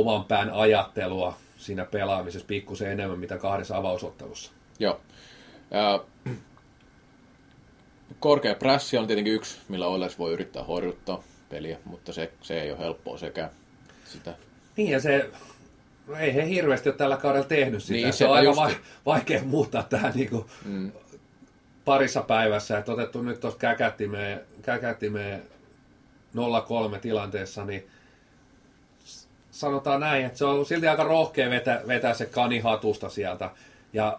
oman pään ajattelua siinä pelaamisessa pikkusen enemmän, mitä kahdessa avausottelussa. Joo. Ja, korkea pressi on tietenkin yksi, millä Oilers voi yrittää horjuttaa peliä, mutta se, se ei ole helppoa sekä sitä. Niin ja se, no ei he hirveästi ole tällä kaudella tehnyt sitä. Niin, se on aika va- vaikea muuttaa tähän niin kuin mm. parissa päivässä. Että otettu nyt tuosta käkättimeen, käkättimeen 0-3 tilanteessa, niin sanotaan näin, että se on silti aika rohkea vetää, vetää se kani hatusta sieltä. Ja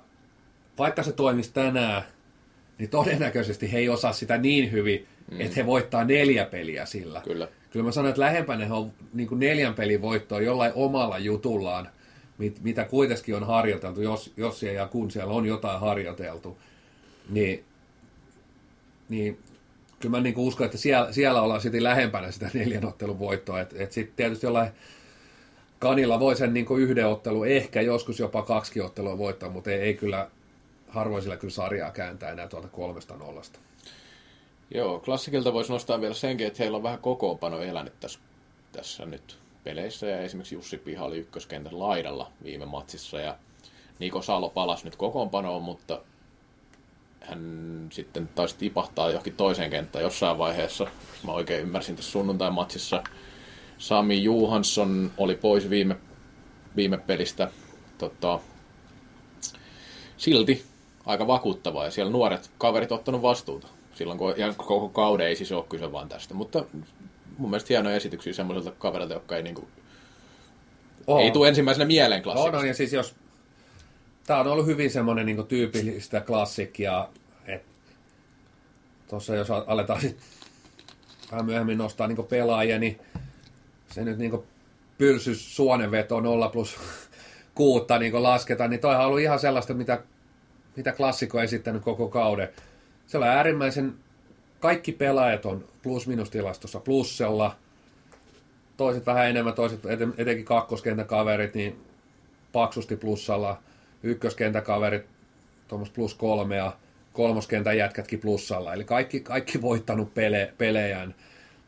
vaikka se toimisi tänään, niin todennäköisesti he ei osaa sitä niin hyvin, mm. että he voittaa neljä peliä sillä. Kyllä. Kyllä mä sanon, että lähempänä he on niin kuin neljän pelin voittoa jollain omalla jutullaan, mit, mitä kuitenkin on harjoiteltu, jos, jos siellä ja kun siellä on jotain harjoiteltu. Niin, niin kyllä mä niin kuin uskon, että siellä, siellä ollaan sitten lähempänä sitä neljän ottelun voittoa. Että et sitten tietysti jollain Kanilla voi sen niin yhden ottelu, ehkä joskus jopa kaksi ottelua voittaa, mutta ei, ei kyllä harvoin sillä kyllä sarjaa kääntää enää tuolta kolmesta nollasta. Joo, klassikilta voisi nostaa vielä senkin, että heillä on vähän kokoonpano elänyt tässä, tässä nyt peleissä. Ja esimerkiksi Jussi Piha oli ykköskentän laidalla viime matsissa ja Niko Salo palasi nyt kokoonpanoon, mutta hän sitten taisi tipahtaa johonkin toiseen kenttään jossain vaiheessa. Mä oikein ymmärsin tässä sunnuntai-matsissa. Sami Juhansson oli pois viime, viime pelistä. Tota, silti aika vakuuttavaa ja siellä nuoret kaverit ottanut vastuuta. Silloin kun, ja koko kauden ei siis ole kyse vaan tästä, mutta mun mielestä hienoja esityksiä semmoiselta kaverilta, jotka ei, niinku, oh. ei tule ensimmäisenä mieleen klassikista. On, on, ja siis jos tämä on ollut hyvin semmoinen niin tyypillistä klassikkia, että tuossa jos aletaan sit vähän myöhemmin nostaa niin pelaajia, niin se nyt niin pylsys suonenveto 0 plus kuutta niin lasketaan, niin toihan on ollut ihan sellaista, mitä, mitä klassikko on esittänyt koko kauden. Se on äärimmäisen, kaikki pelaajat on plus-minus-tilastossa plussella, toiset vähän enemmän, toiset etenkin kakkoskentän kaverit, niin paksusti plussalla – ykköskentäkaverit tuommoista plus kolmea, kolmoskentän jätkätkin plussalla. Eli kaikki, kaikki voittanut pele, pelejään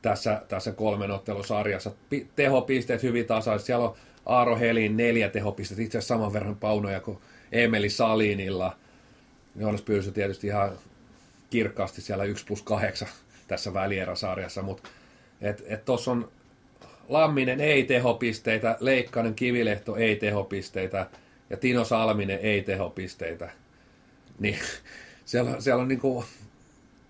tässä, tässä kolmen ottelusarjassa. Pi, tehopisteet hyvin tasaiset. Siellä on Aaro Helin neljä tehopistettä, itse asiassa saman verran paunoja kuin Emeli Salinilla. Joonas Pyrsy tietysti ihan kirkkaasti siellä 1 plus 8 tässä välierasarjassa, mutta tuossa on Lamminen ei tehopisteitä, Leikkanen Kivilehto ei tehopisteitä, ja Tino Salminen ei tehopisteitä, niin siellä, siellä on niin kuin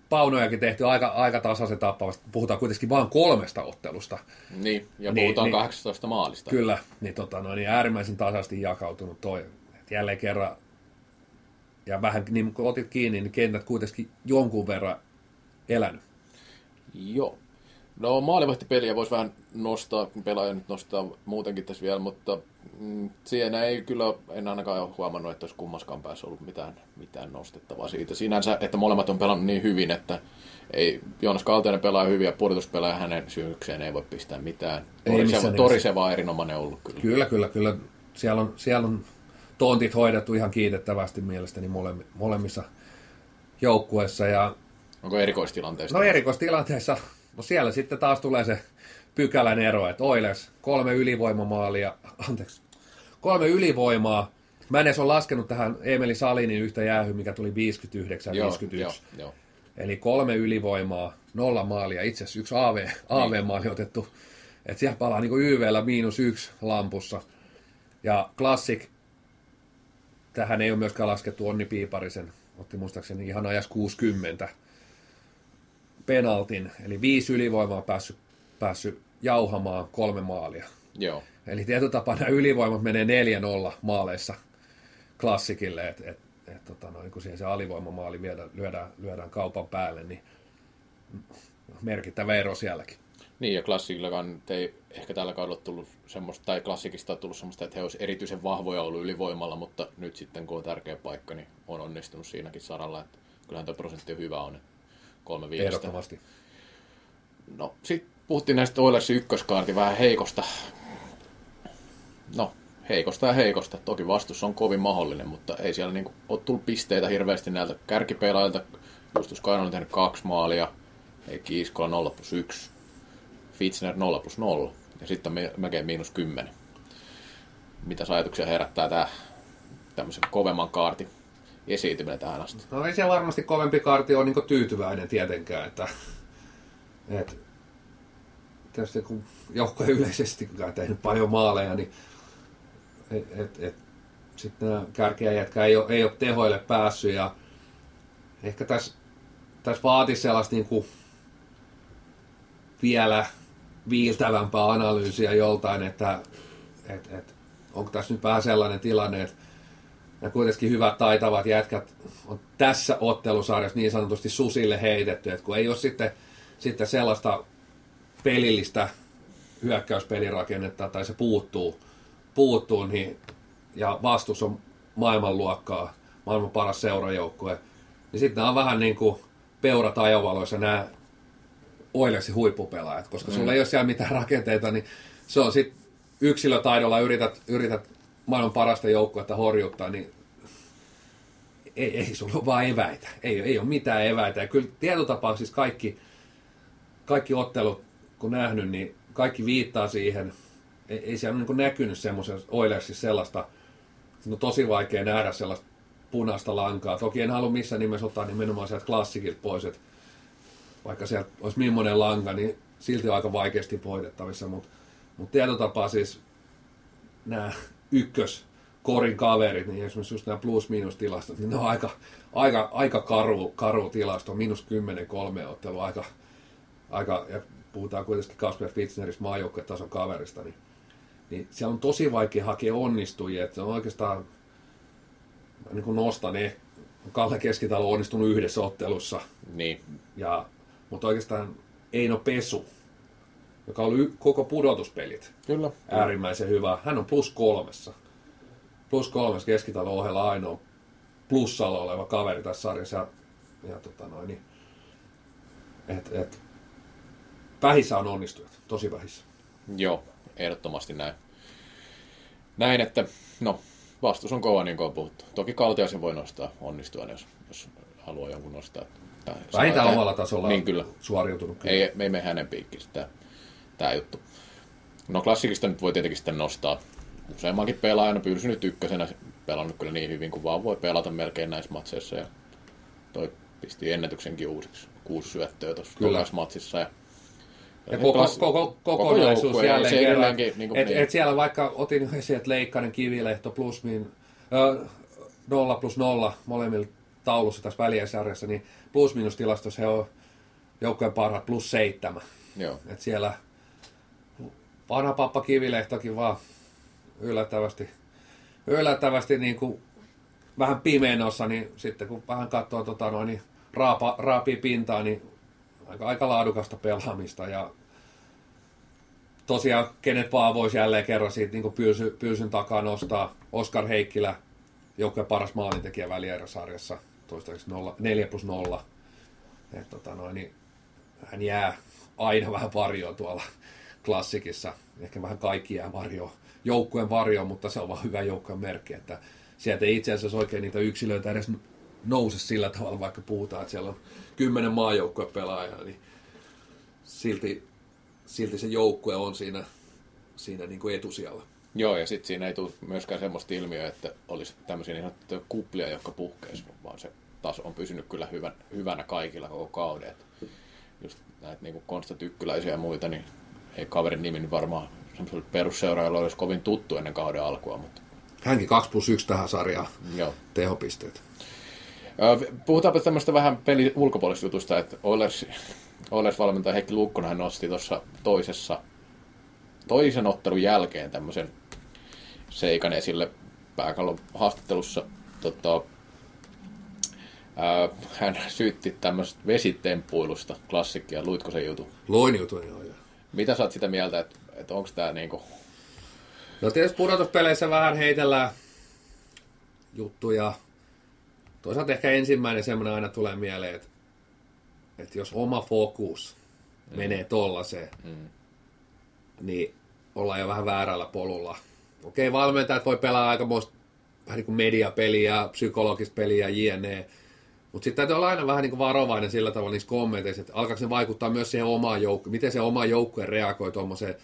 paunojakin tehty aika, aika tasaisen tappavasti. Puhutaan kuitenkin vain kolmesta ottelusta. Niin, ja niin, puhutaan niin, 18 maalista. Kyllä, niin, tota, no, niin äärimmäisen tasaisesti jakautunut toi. Et jälleen kerran, ja vähän niin kun otit kiinni, niin kentät kuitenkin jonkun verran elänyt. Joo. No maalivahtipeliä voisi vähän nostaa, kun pelaaja nyt nostaa muutenkin tässä vielä, mutta mm, siinä ei kyllä, en ainakaan ole huomannut, että olisi kummaskaan päässä ollut mitään, mitään nostettavaa siitä. Sinänsä, että molemmat on pelannut niin hyvin, että ei, Joonas Kalteinen pelaa hyvin ja pudotuspelaaja hänen syykseen ei voi pistää mitään. Toriseva, Toriseva erinomainen ollut kyllä. Kyllä, kyllä, kyllä. Siellä on, siellä on tontit hoidettu ihan kiitettävästi mielestäni molemmissa joukkueissa. Ja... Onko erikoistilanteissa? No erikoistilanteissa No siellä sitten taas tulee se pykälän ero, että Oilers kolme ylivoimamaalia, anteeksi, kolme ylivoimaa. Mä en edes ole laskenut tähän Emeli Salinin yhtä jäähy, mikä tuli 59 joo, 51. Joo, joo. Eli kolme ylivoimaa, nolla maalia, itse asiassa yksi AV, AV-maali niin. otettu. Että siellä palaa niin YVllä miinus yksi lampussa. Ja Classic, tähän ei ole myöskään laskettu Onni Piiparisen, otti muistaakseni ihan ajas 60 penaltin, eli viisi ylivoimaa päässyt, päässyt jauhamaan kolme maalia. Joo. Eli tietotapana ylivoimat menee 4-0 maaleissa klassikille, että et, et, tota, no, niin kun siihen se alivoimamaali lyödään, lyödään, lyödään kaupan päälle, niin merkittävä ero sielläkin. Niin, ja klassikillakaan ei ehkä tällä kaudella tullut semmoista, tai klassikista on tullut semmoista, että he olisivat erityisen vahvoja ollut ylivoimalla, mutta nyt sitten kun on tärkeä paikka, niin on onnistunut siinäkin saralla, että kyllähän tuo prosentti on hyvä on. Että kolme viidestä. Ehdottomasti. No, sitten puhuttiin näistä Oilersin ykköskaarti vähän heikosta. No, heikosta ja heikosta. Toki vastus on kovin mahdollinen, mutta ei siellä niinku ole tullut pisteitä hirveästi näiltä kärkipelaajilta. Justus Kainon on tehnyt kaksi maalia, ei Kiiskola 0 plus 1, Fitzner 0 plus 0 ja sitten on melkein miinus 10. Mitä ajatuksia herättää tämä tämmöisen kovemman kaartin esiintyminen tähän asti. No ei se varmasti kovempi karti ole niin tyytyväinen tietenkään, että, että tietysti kun joukkue yleisesti on tehnyt paljon maaleja, niin et, et, sitten nämä kärkeä jätkä ei ole, ei ole tehoille päässyt ja ehkä tässä, tässä vaatisi sellaista niin kuin vielä viiltävämpää analyysiä joltain, että et, et, onko tässä nyt vähän sellainen tilanne, että ja kuitenkin hyvät taitavat jätkät on tässä ottelusarjassa niin sanotusti susille heitetty, että kun ei ole sitten, sitten sellaista pelillistä hyökkäyspelirakennetta tai se puuttuu, puuttuu niin, ja vastus on maailmanluokkaa, maailman paras seurajoukkue, niin sitten nämä on vähän niin kuin peurat ajovaloissa nämä Oilersin huippupelaajat, koska mm. sulla ei ole siellä mitään rakenteita, niin se on sitten yksilötaidolla yrität, yrität maailman parasta joukkuetta horjuttaa, niin ei, ei sulla ole vaan eväitä. Ei, ei ole mitään eväitä. Ja kyllä tietotapauksissa kaikki, kaikki ottelut, kun nähnyt, niin kaikki viittaa siihen. Ei, ei siellä ole niin näkynyt semmoisen Oilersissa sellaista, on tosi vaikea nähdä sellaista punaista lankaa. Toki en halua missään nimessä ottaa nimenomaan sieltä klassikilta pois, että vaikka sieltä olisi millainen lanka, niin silti on aika vaikeasti voitettavissa, mutta mut tietotapaa siis nämä ykkös korin kaverit, niin esimerkiksi just nämä plus-minus-tilastot, niin ne on aika, aika, aika karu, karu tilasto, minus 10 kolme ottelu, aika, aika, ja puhutaan kuitenkin Kasper Fitzneristä tason kaverista, niin, niin siellä on tosi vaikea hakea onnistujia, että se on oikeastaan, niin kuin nostan, eh, Kalle Keskitalo on onnistunut yhdessä ottelussa, niin. ja, mutta oikeastaan Eino Pesu, joka oli koko pudotuspelit Kyllä. äärimmäisen hyvä. Hän on plus kolmessa plus kolmes keskitalon ohella ainoa plussalla oleva kaveri tässä sarjassa. Ja, ja tota noin, niin, et, et, vähissä on onnistujat, tosi vähissä. Joo, ehdottomasti näin. Näin, että no, vastus on kova, niin kuin on puhuttu. Toki Kaltiaisen voi nostaa onnistua, jos, jos haluaa jonkun nostaa. Vähintään omalla tasolla niin, kyllä. suoriutunut. Kyllä. Ei, ei mene hänen piikkiin tämä, tämä juttu. No klassikista nyt voi tietenkin sitten nostaa useammankin pelaajana pyrsynyt ykkösenä, pelannut kyllä niin hyvin kuin vaan voi pelata melkein näissä matseissa. Ja toi pisti ennätyksenkin uusiksi. Kuusi syöttöä tuossa matsissa. Ja ja koko, klas... koko, kokonaisuus koko jälleen kerran. Niin kuin, et, niin. et siellä vaikka otin sieltä Leikkanen, Kivilehto plus min, ö, 0 plus 0 molemmilla taulussa tässä väliäsarjassa, niin plus tilastossa he on joukkojen parhaat plus seitsemän. Joo. Et siellä vanha pappa Kivilehtokin vaan yllättävästi, yllättävästi niin kuin vähän pimeenossa, niin sitten kun vähän katsoo tota noin, niin raapa, raapii pintaa, niin aika, aika laadukasta pelaamista ja tosiaan kenet vaan voisi jälleen kerran siitä niin pyysy, pyysyn takaa nostaa Oskar Heikkilä, joukkojen paras maalintekijä välieräsarjassa, toistaiseksi 4 plus 0. Et, tota noin, niin hän jää aina vähän varjoon tuolla klassikissa. Ehkä vähän kaikki jää joukkueen varjo, mutta se on vaan hyvä joukkueen merkki, että sieltä ei itse asiassa oikein niitä yksilöitä edes nouse sillä tavalla, vaikka puhutaan, että siellä on kymmenen maajoukkueen pelaajaa, niin silti, silti se joukkue on siinä, siinä niin kuin etusijalla. Joo, ja sitten siinä ei tule myöskään semmoista ilmiöä, että olisi tämmöisiä niin kuplia, jotka puhkeisi, vaan se taso on pysynyt kyllä hyvän, hyvänä kaikilla koko kauden. Että just näitä niin Konsta Tykkyläisiä ja muita, niin ei kaverin nimi varmaan perusseuraajalla olisi kovin tuttu ennen kauden alkua. Mutta... Hänkin 2 plus 1 tähän sarjaan Joo. tehopisteet. Puhutaanpa tämmöistä vähän peli ulkopuolisesta jutusta, että Oilers, Oilers valmentaja Heikki Lukkonen hän nosti tuossa toisessa, toisen ottelun jälkeen tämmöisen seikan esille pääkallon haastattelussa. Tota, ää, hän syytti tämmöistä vesitemppuilusta klassikkia. Luitko se jutu? Luin jutun, joo. joo. Mitä sä oot sitä mieltä, että että onko tämä niinku... No tietysti pudotuspeleissä vähän heitellään juttuja. Toisaalta ehkä ensimmäinen semmoinen aina tulee mieleen, että, että jos oma fokus mm. menee tollaiseen, mm. niin ollaan jo vähän väärällä polulla. Okei, valmentajat voi pelaa aika vähän niin kuin mediapeliä, psykologista peliä, jne. Mutta sitten täytyy olla aina vähän niin kuin varovainen sillä tavalla niissä kommenteissa, että alkaako se vaikuttaa myös siihen omaan joukkueen, miten se oma joukkue reagoi tuommoiseen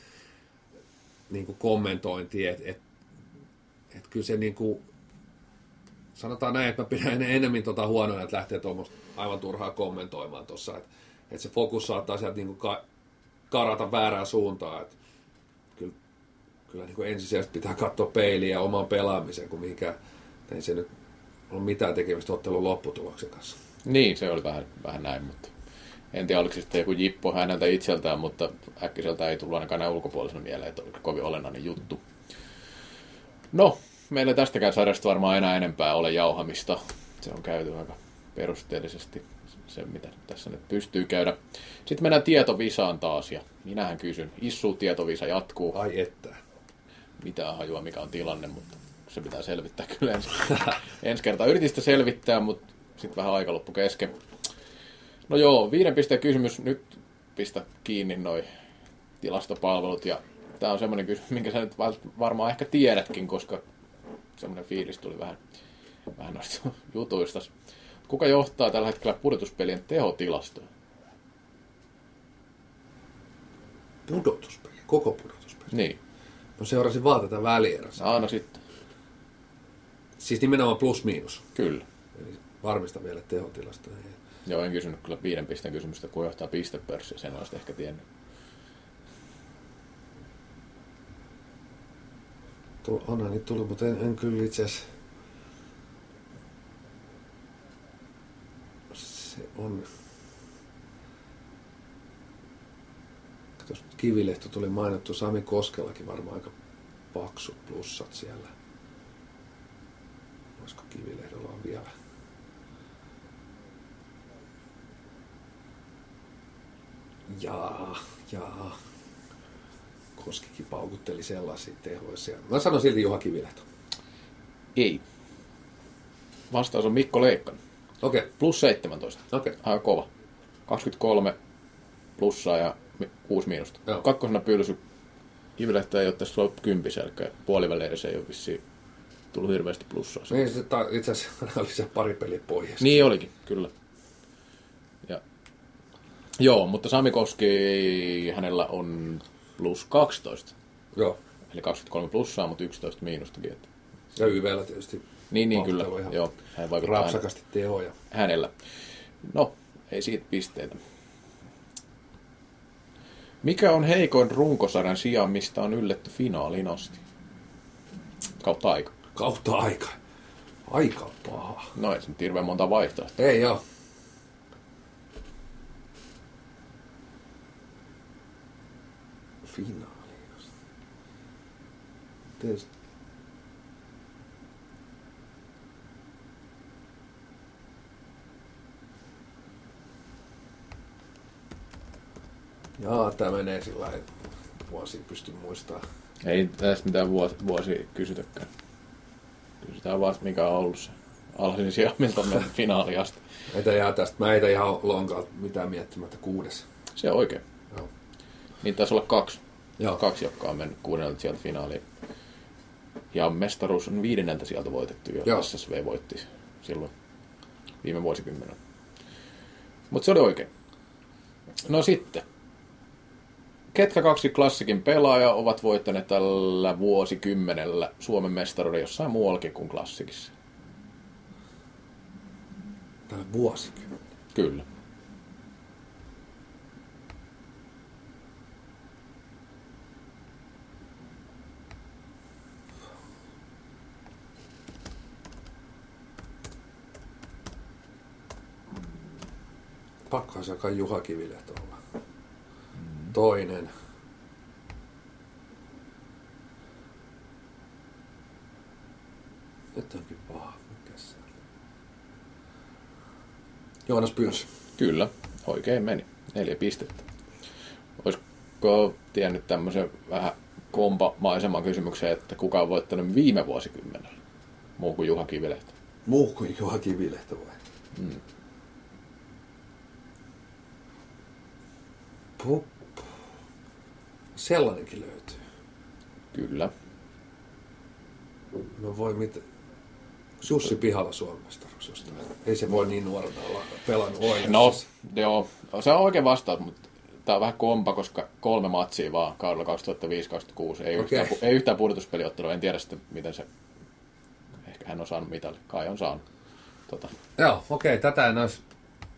niin kuin kommentointi, että et, et kyllä se niin kuin, sanotaan näin, että mä pidän enemmän tuota huonoa, että lähtee tuommoista aivan turhaa kommentoimaan tuossa, että, että se fokus saattaa sieltä niin kuin ka, karata väärään suuntaan, että kyllä, kyllä niin kuin ensisijaisesti pitää katsoa peiliä oman pelaamisen, kun mihinkä ei se nyt ole mitään tekemistä ottelun lopputuloksen kanssa. Niin, se oli vähän, vähän näin, mutta en tiedä, oliko se sitten joku jippo häneltä itseltään, mutta äkkiseltä ei tullut ainakaan näin ulkopuolisena mieleen, että oli kovin olennainen juttu. No, meillä tästäkään sarjasta varmaan enää enempää ole jauhamista. Se on käyty aika perusteellisesti se, mitä tässä nyt pystyy käydä. Sitten mennään tietovisaan taas, ja minähän kysyn, Issu tietovisa jatkuu. Ai että. Mitä hajua, mikä on tilanne, mutta se pitää selvittää kyllä ensi, ensi kertaa. Yritin sitä selvittää, mutta sitten vähän aika loppu kesken. No joo, viiden pisteen kysymys. Nyt pistä kiinni noi tilastopalvelut. Ja tämä on semmoinen kysymys, minkä sä nyt varmaan ehkä tiedätkin, koska semmoinen fiilis tuli vähän vähän noista jutuista. Kuka johtaa tällä hetkellä pudotuspelien tehotilastoja? Pudotuspeli, koko pudotuspeli. Niin, No seurasin vaan tätä välierässä. aina sitten. Siis nimenomaan plus-miinus. Kyllä. Eli varmista vielä tehotilasta. Joo, en kysynyt kyllä viiden pisteen kysymystä, kun johtaa pistepörssiä, sen olisit ehkä tiennyt. Tuo, onhan niitä tullut, mutta en, en kyllä itse asiassa... Se on... Katos, Kivilehto tuli mainittu, Sami Koskellakin varmaan aika paksut plussat siellä. Olisiko Kivilehdolla on vielä? Jaa, jaa. Koskikin paukutteli sellaisia tehoja siellä. Mä sanon silti Juha Kivilehto. Ei. Vastaus on Mikko Leikkanen. Okei, okay. Plus 17. okei. Okay. Aika kova. 23 plussaa ja mi- 6 miinusta. Joo. Kakkosena pylsy. Kivilehto ei ole tässä ollut kympiselkä. Puolivälierissä ei ole vissiin tullut hirveästi plussaa. Niin se ta- itse asiassa oli se pari peliä pois. Niin olikin, kyllä. Ja, joo, mutta Sami Koski, hänellä on plus 12. Joo. Eli 23 plussaa, mutta 11 miinustakin. Että. Ja YVllä tietysti Niin, niin kyllä. Ihan Joo, hän vaikuttaa rapsakasti tehoja. hänellä. No, ei siitä pisteitä. Mikä on heikoin runkosarjan sijaan, mistä on ylletty finaaliin asti? Kautta aika. Kautta aika. Aika paha. No ei se nyt hirveän monta vaihtoehtoa. Ei joo. Finaali. Tietysti. Jaa, tämä menee sillä lailla, vuosia pysty muistamaan. Ei tässä mitään vuosi, vuosi kysytäkään. Kysytään vaan, mikä on ollut se alhaisin sija, miltä on mennyt finaaliin asti. Meitä jää tästä, mä heitä ihan lonkalta mitään miettimättä kuudes. Se on oikein. Joo. Niin taisi olla kaksi. Joo. Kaksi, jotka on mennyt kuunnelta sieltä finaaliin. Ja mestaruus on viidenneltä sieltä voitettu jo. SSV voitti silloin viime vuosikymmenen. Mutta se oli oikein. No sitten. Ketkä kaksi klassikin pelaaja ovat voittaneet tällä vuosikymmenellä Suomen mestaruuden jossain muuallakin kuin klassikissa? Tää vuosikymmen. Kyllä. Pakkohan se kai Juha Kivilehto. Toinen. Nyt onkin paha. Mikä se on? Joonas Pyys. Kyllä, oikein meni. Neljä pistettä. Olisiko tiennyt tämmöisen vähän kompamaiseman kysymyksen, että kuka on voittanut viime vuosikymmenellä? Muu kuin Juha Kivilehto. Muu kuin Juha Kivilehto vai? Mm. Sellainenkin löytyy. Kyllä. No voi mitä. Jussi Pihalla jostain. Ei se voi niin nuorena olla pelannut Oilersissa. No, joo. Se on oikein vastaus, mutta tämä on vähän kompa, koska kolme matsia vaan kaudella 2005-2006. Ei, Okei. yhtään, ei yhtään pudotuspeliottelua. En tiedä sitten, miten se... Ehkä hän on saanut mitali. Kai on saanut. Tota. Joo, okei, tätä en olisi...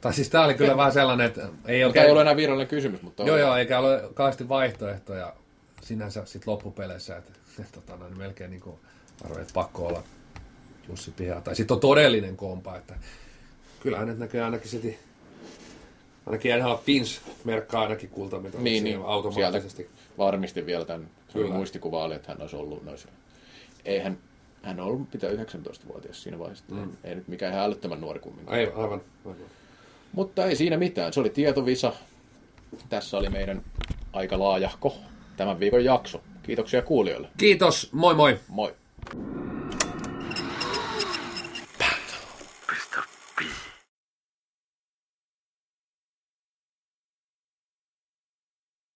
Tai siis tää oli kyllä vähän sellainen, että ei Mikä oikein... ei ollut enää virallinen kysymys, mutta... Joo, joo, eikä ole kauheasti vaihtoehtoja sinänsä sit loppupeleissä, että et, tota, noin, melkein niin kuin arvoin, että pakko olla Jussi Piha. Tai sitten on todellinen kompa, että kyllä hänet näkyy ainakin sitten, ainakin NHL Fins merkkaa ainakin kultamita Niin, niin. automaattisesti. Sieltä varmistin vielä tämän. Kyllä. Muistikuva oli, että hän olisi ollut noissa. Eihän, hän on ollut mitä 19-vuotias siinä vaiheessa. Mm. Ei nyt mikään ihan älyttömän nuori kumminkaan. Ai, aivan, aivan. Mutta ei siinä mitään. Se oli tietovisa. Tässä oli meidän aika laajahko tämän viikon jakso. Kiitoksia kuulijoille. Kiitos, moi moi! Moi!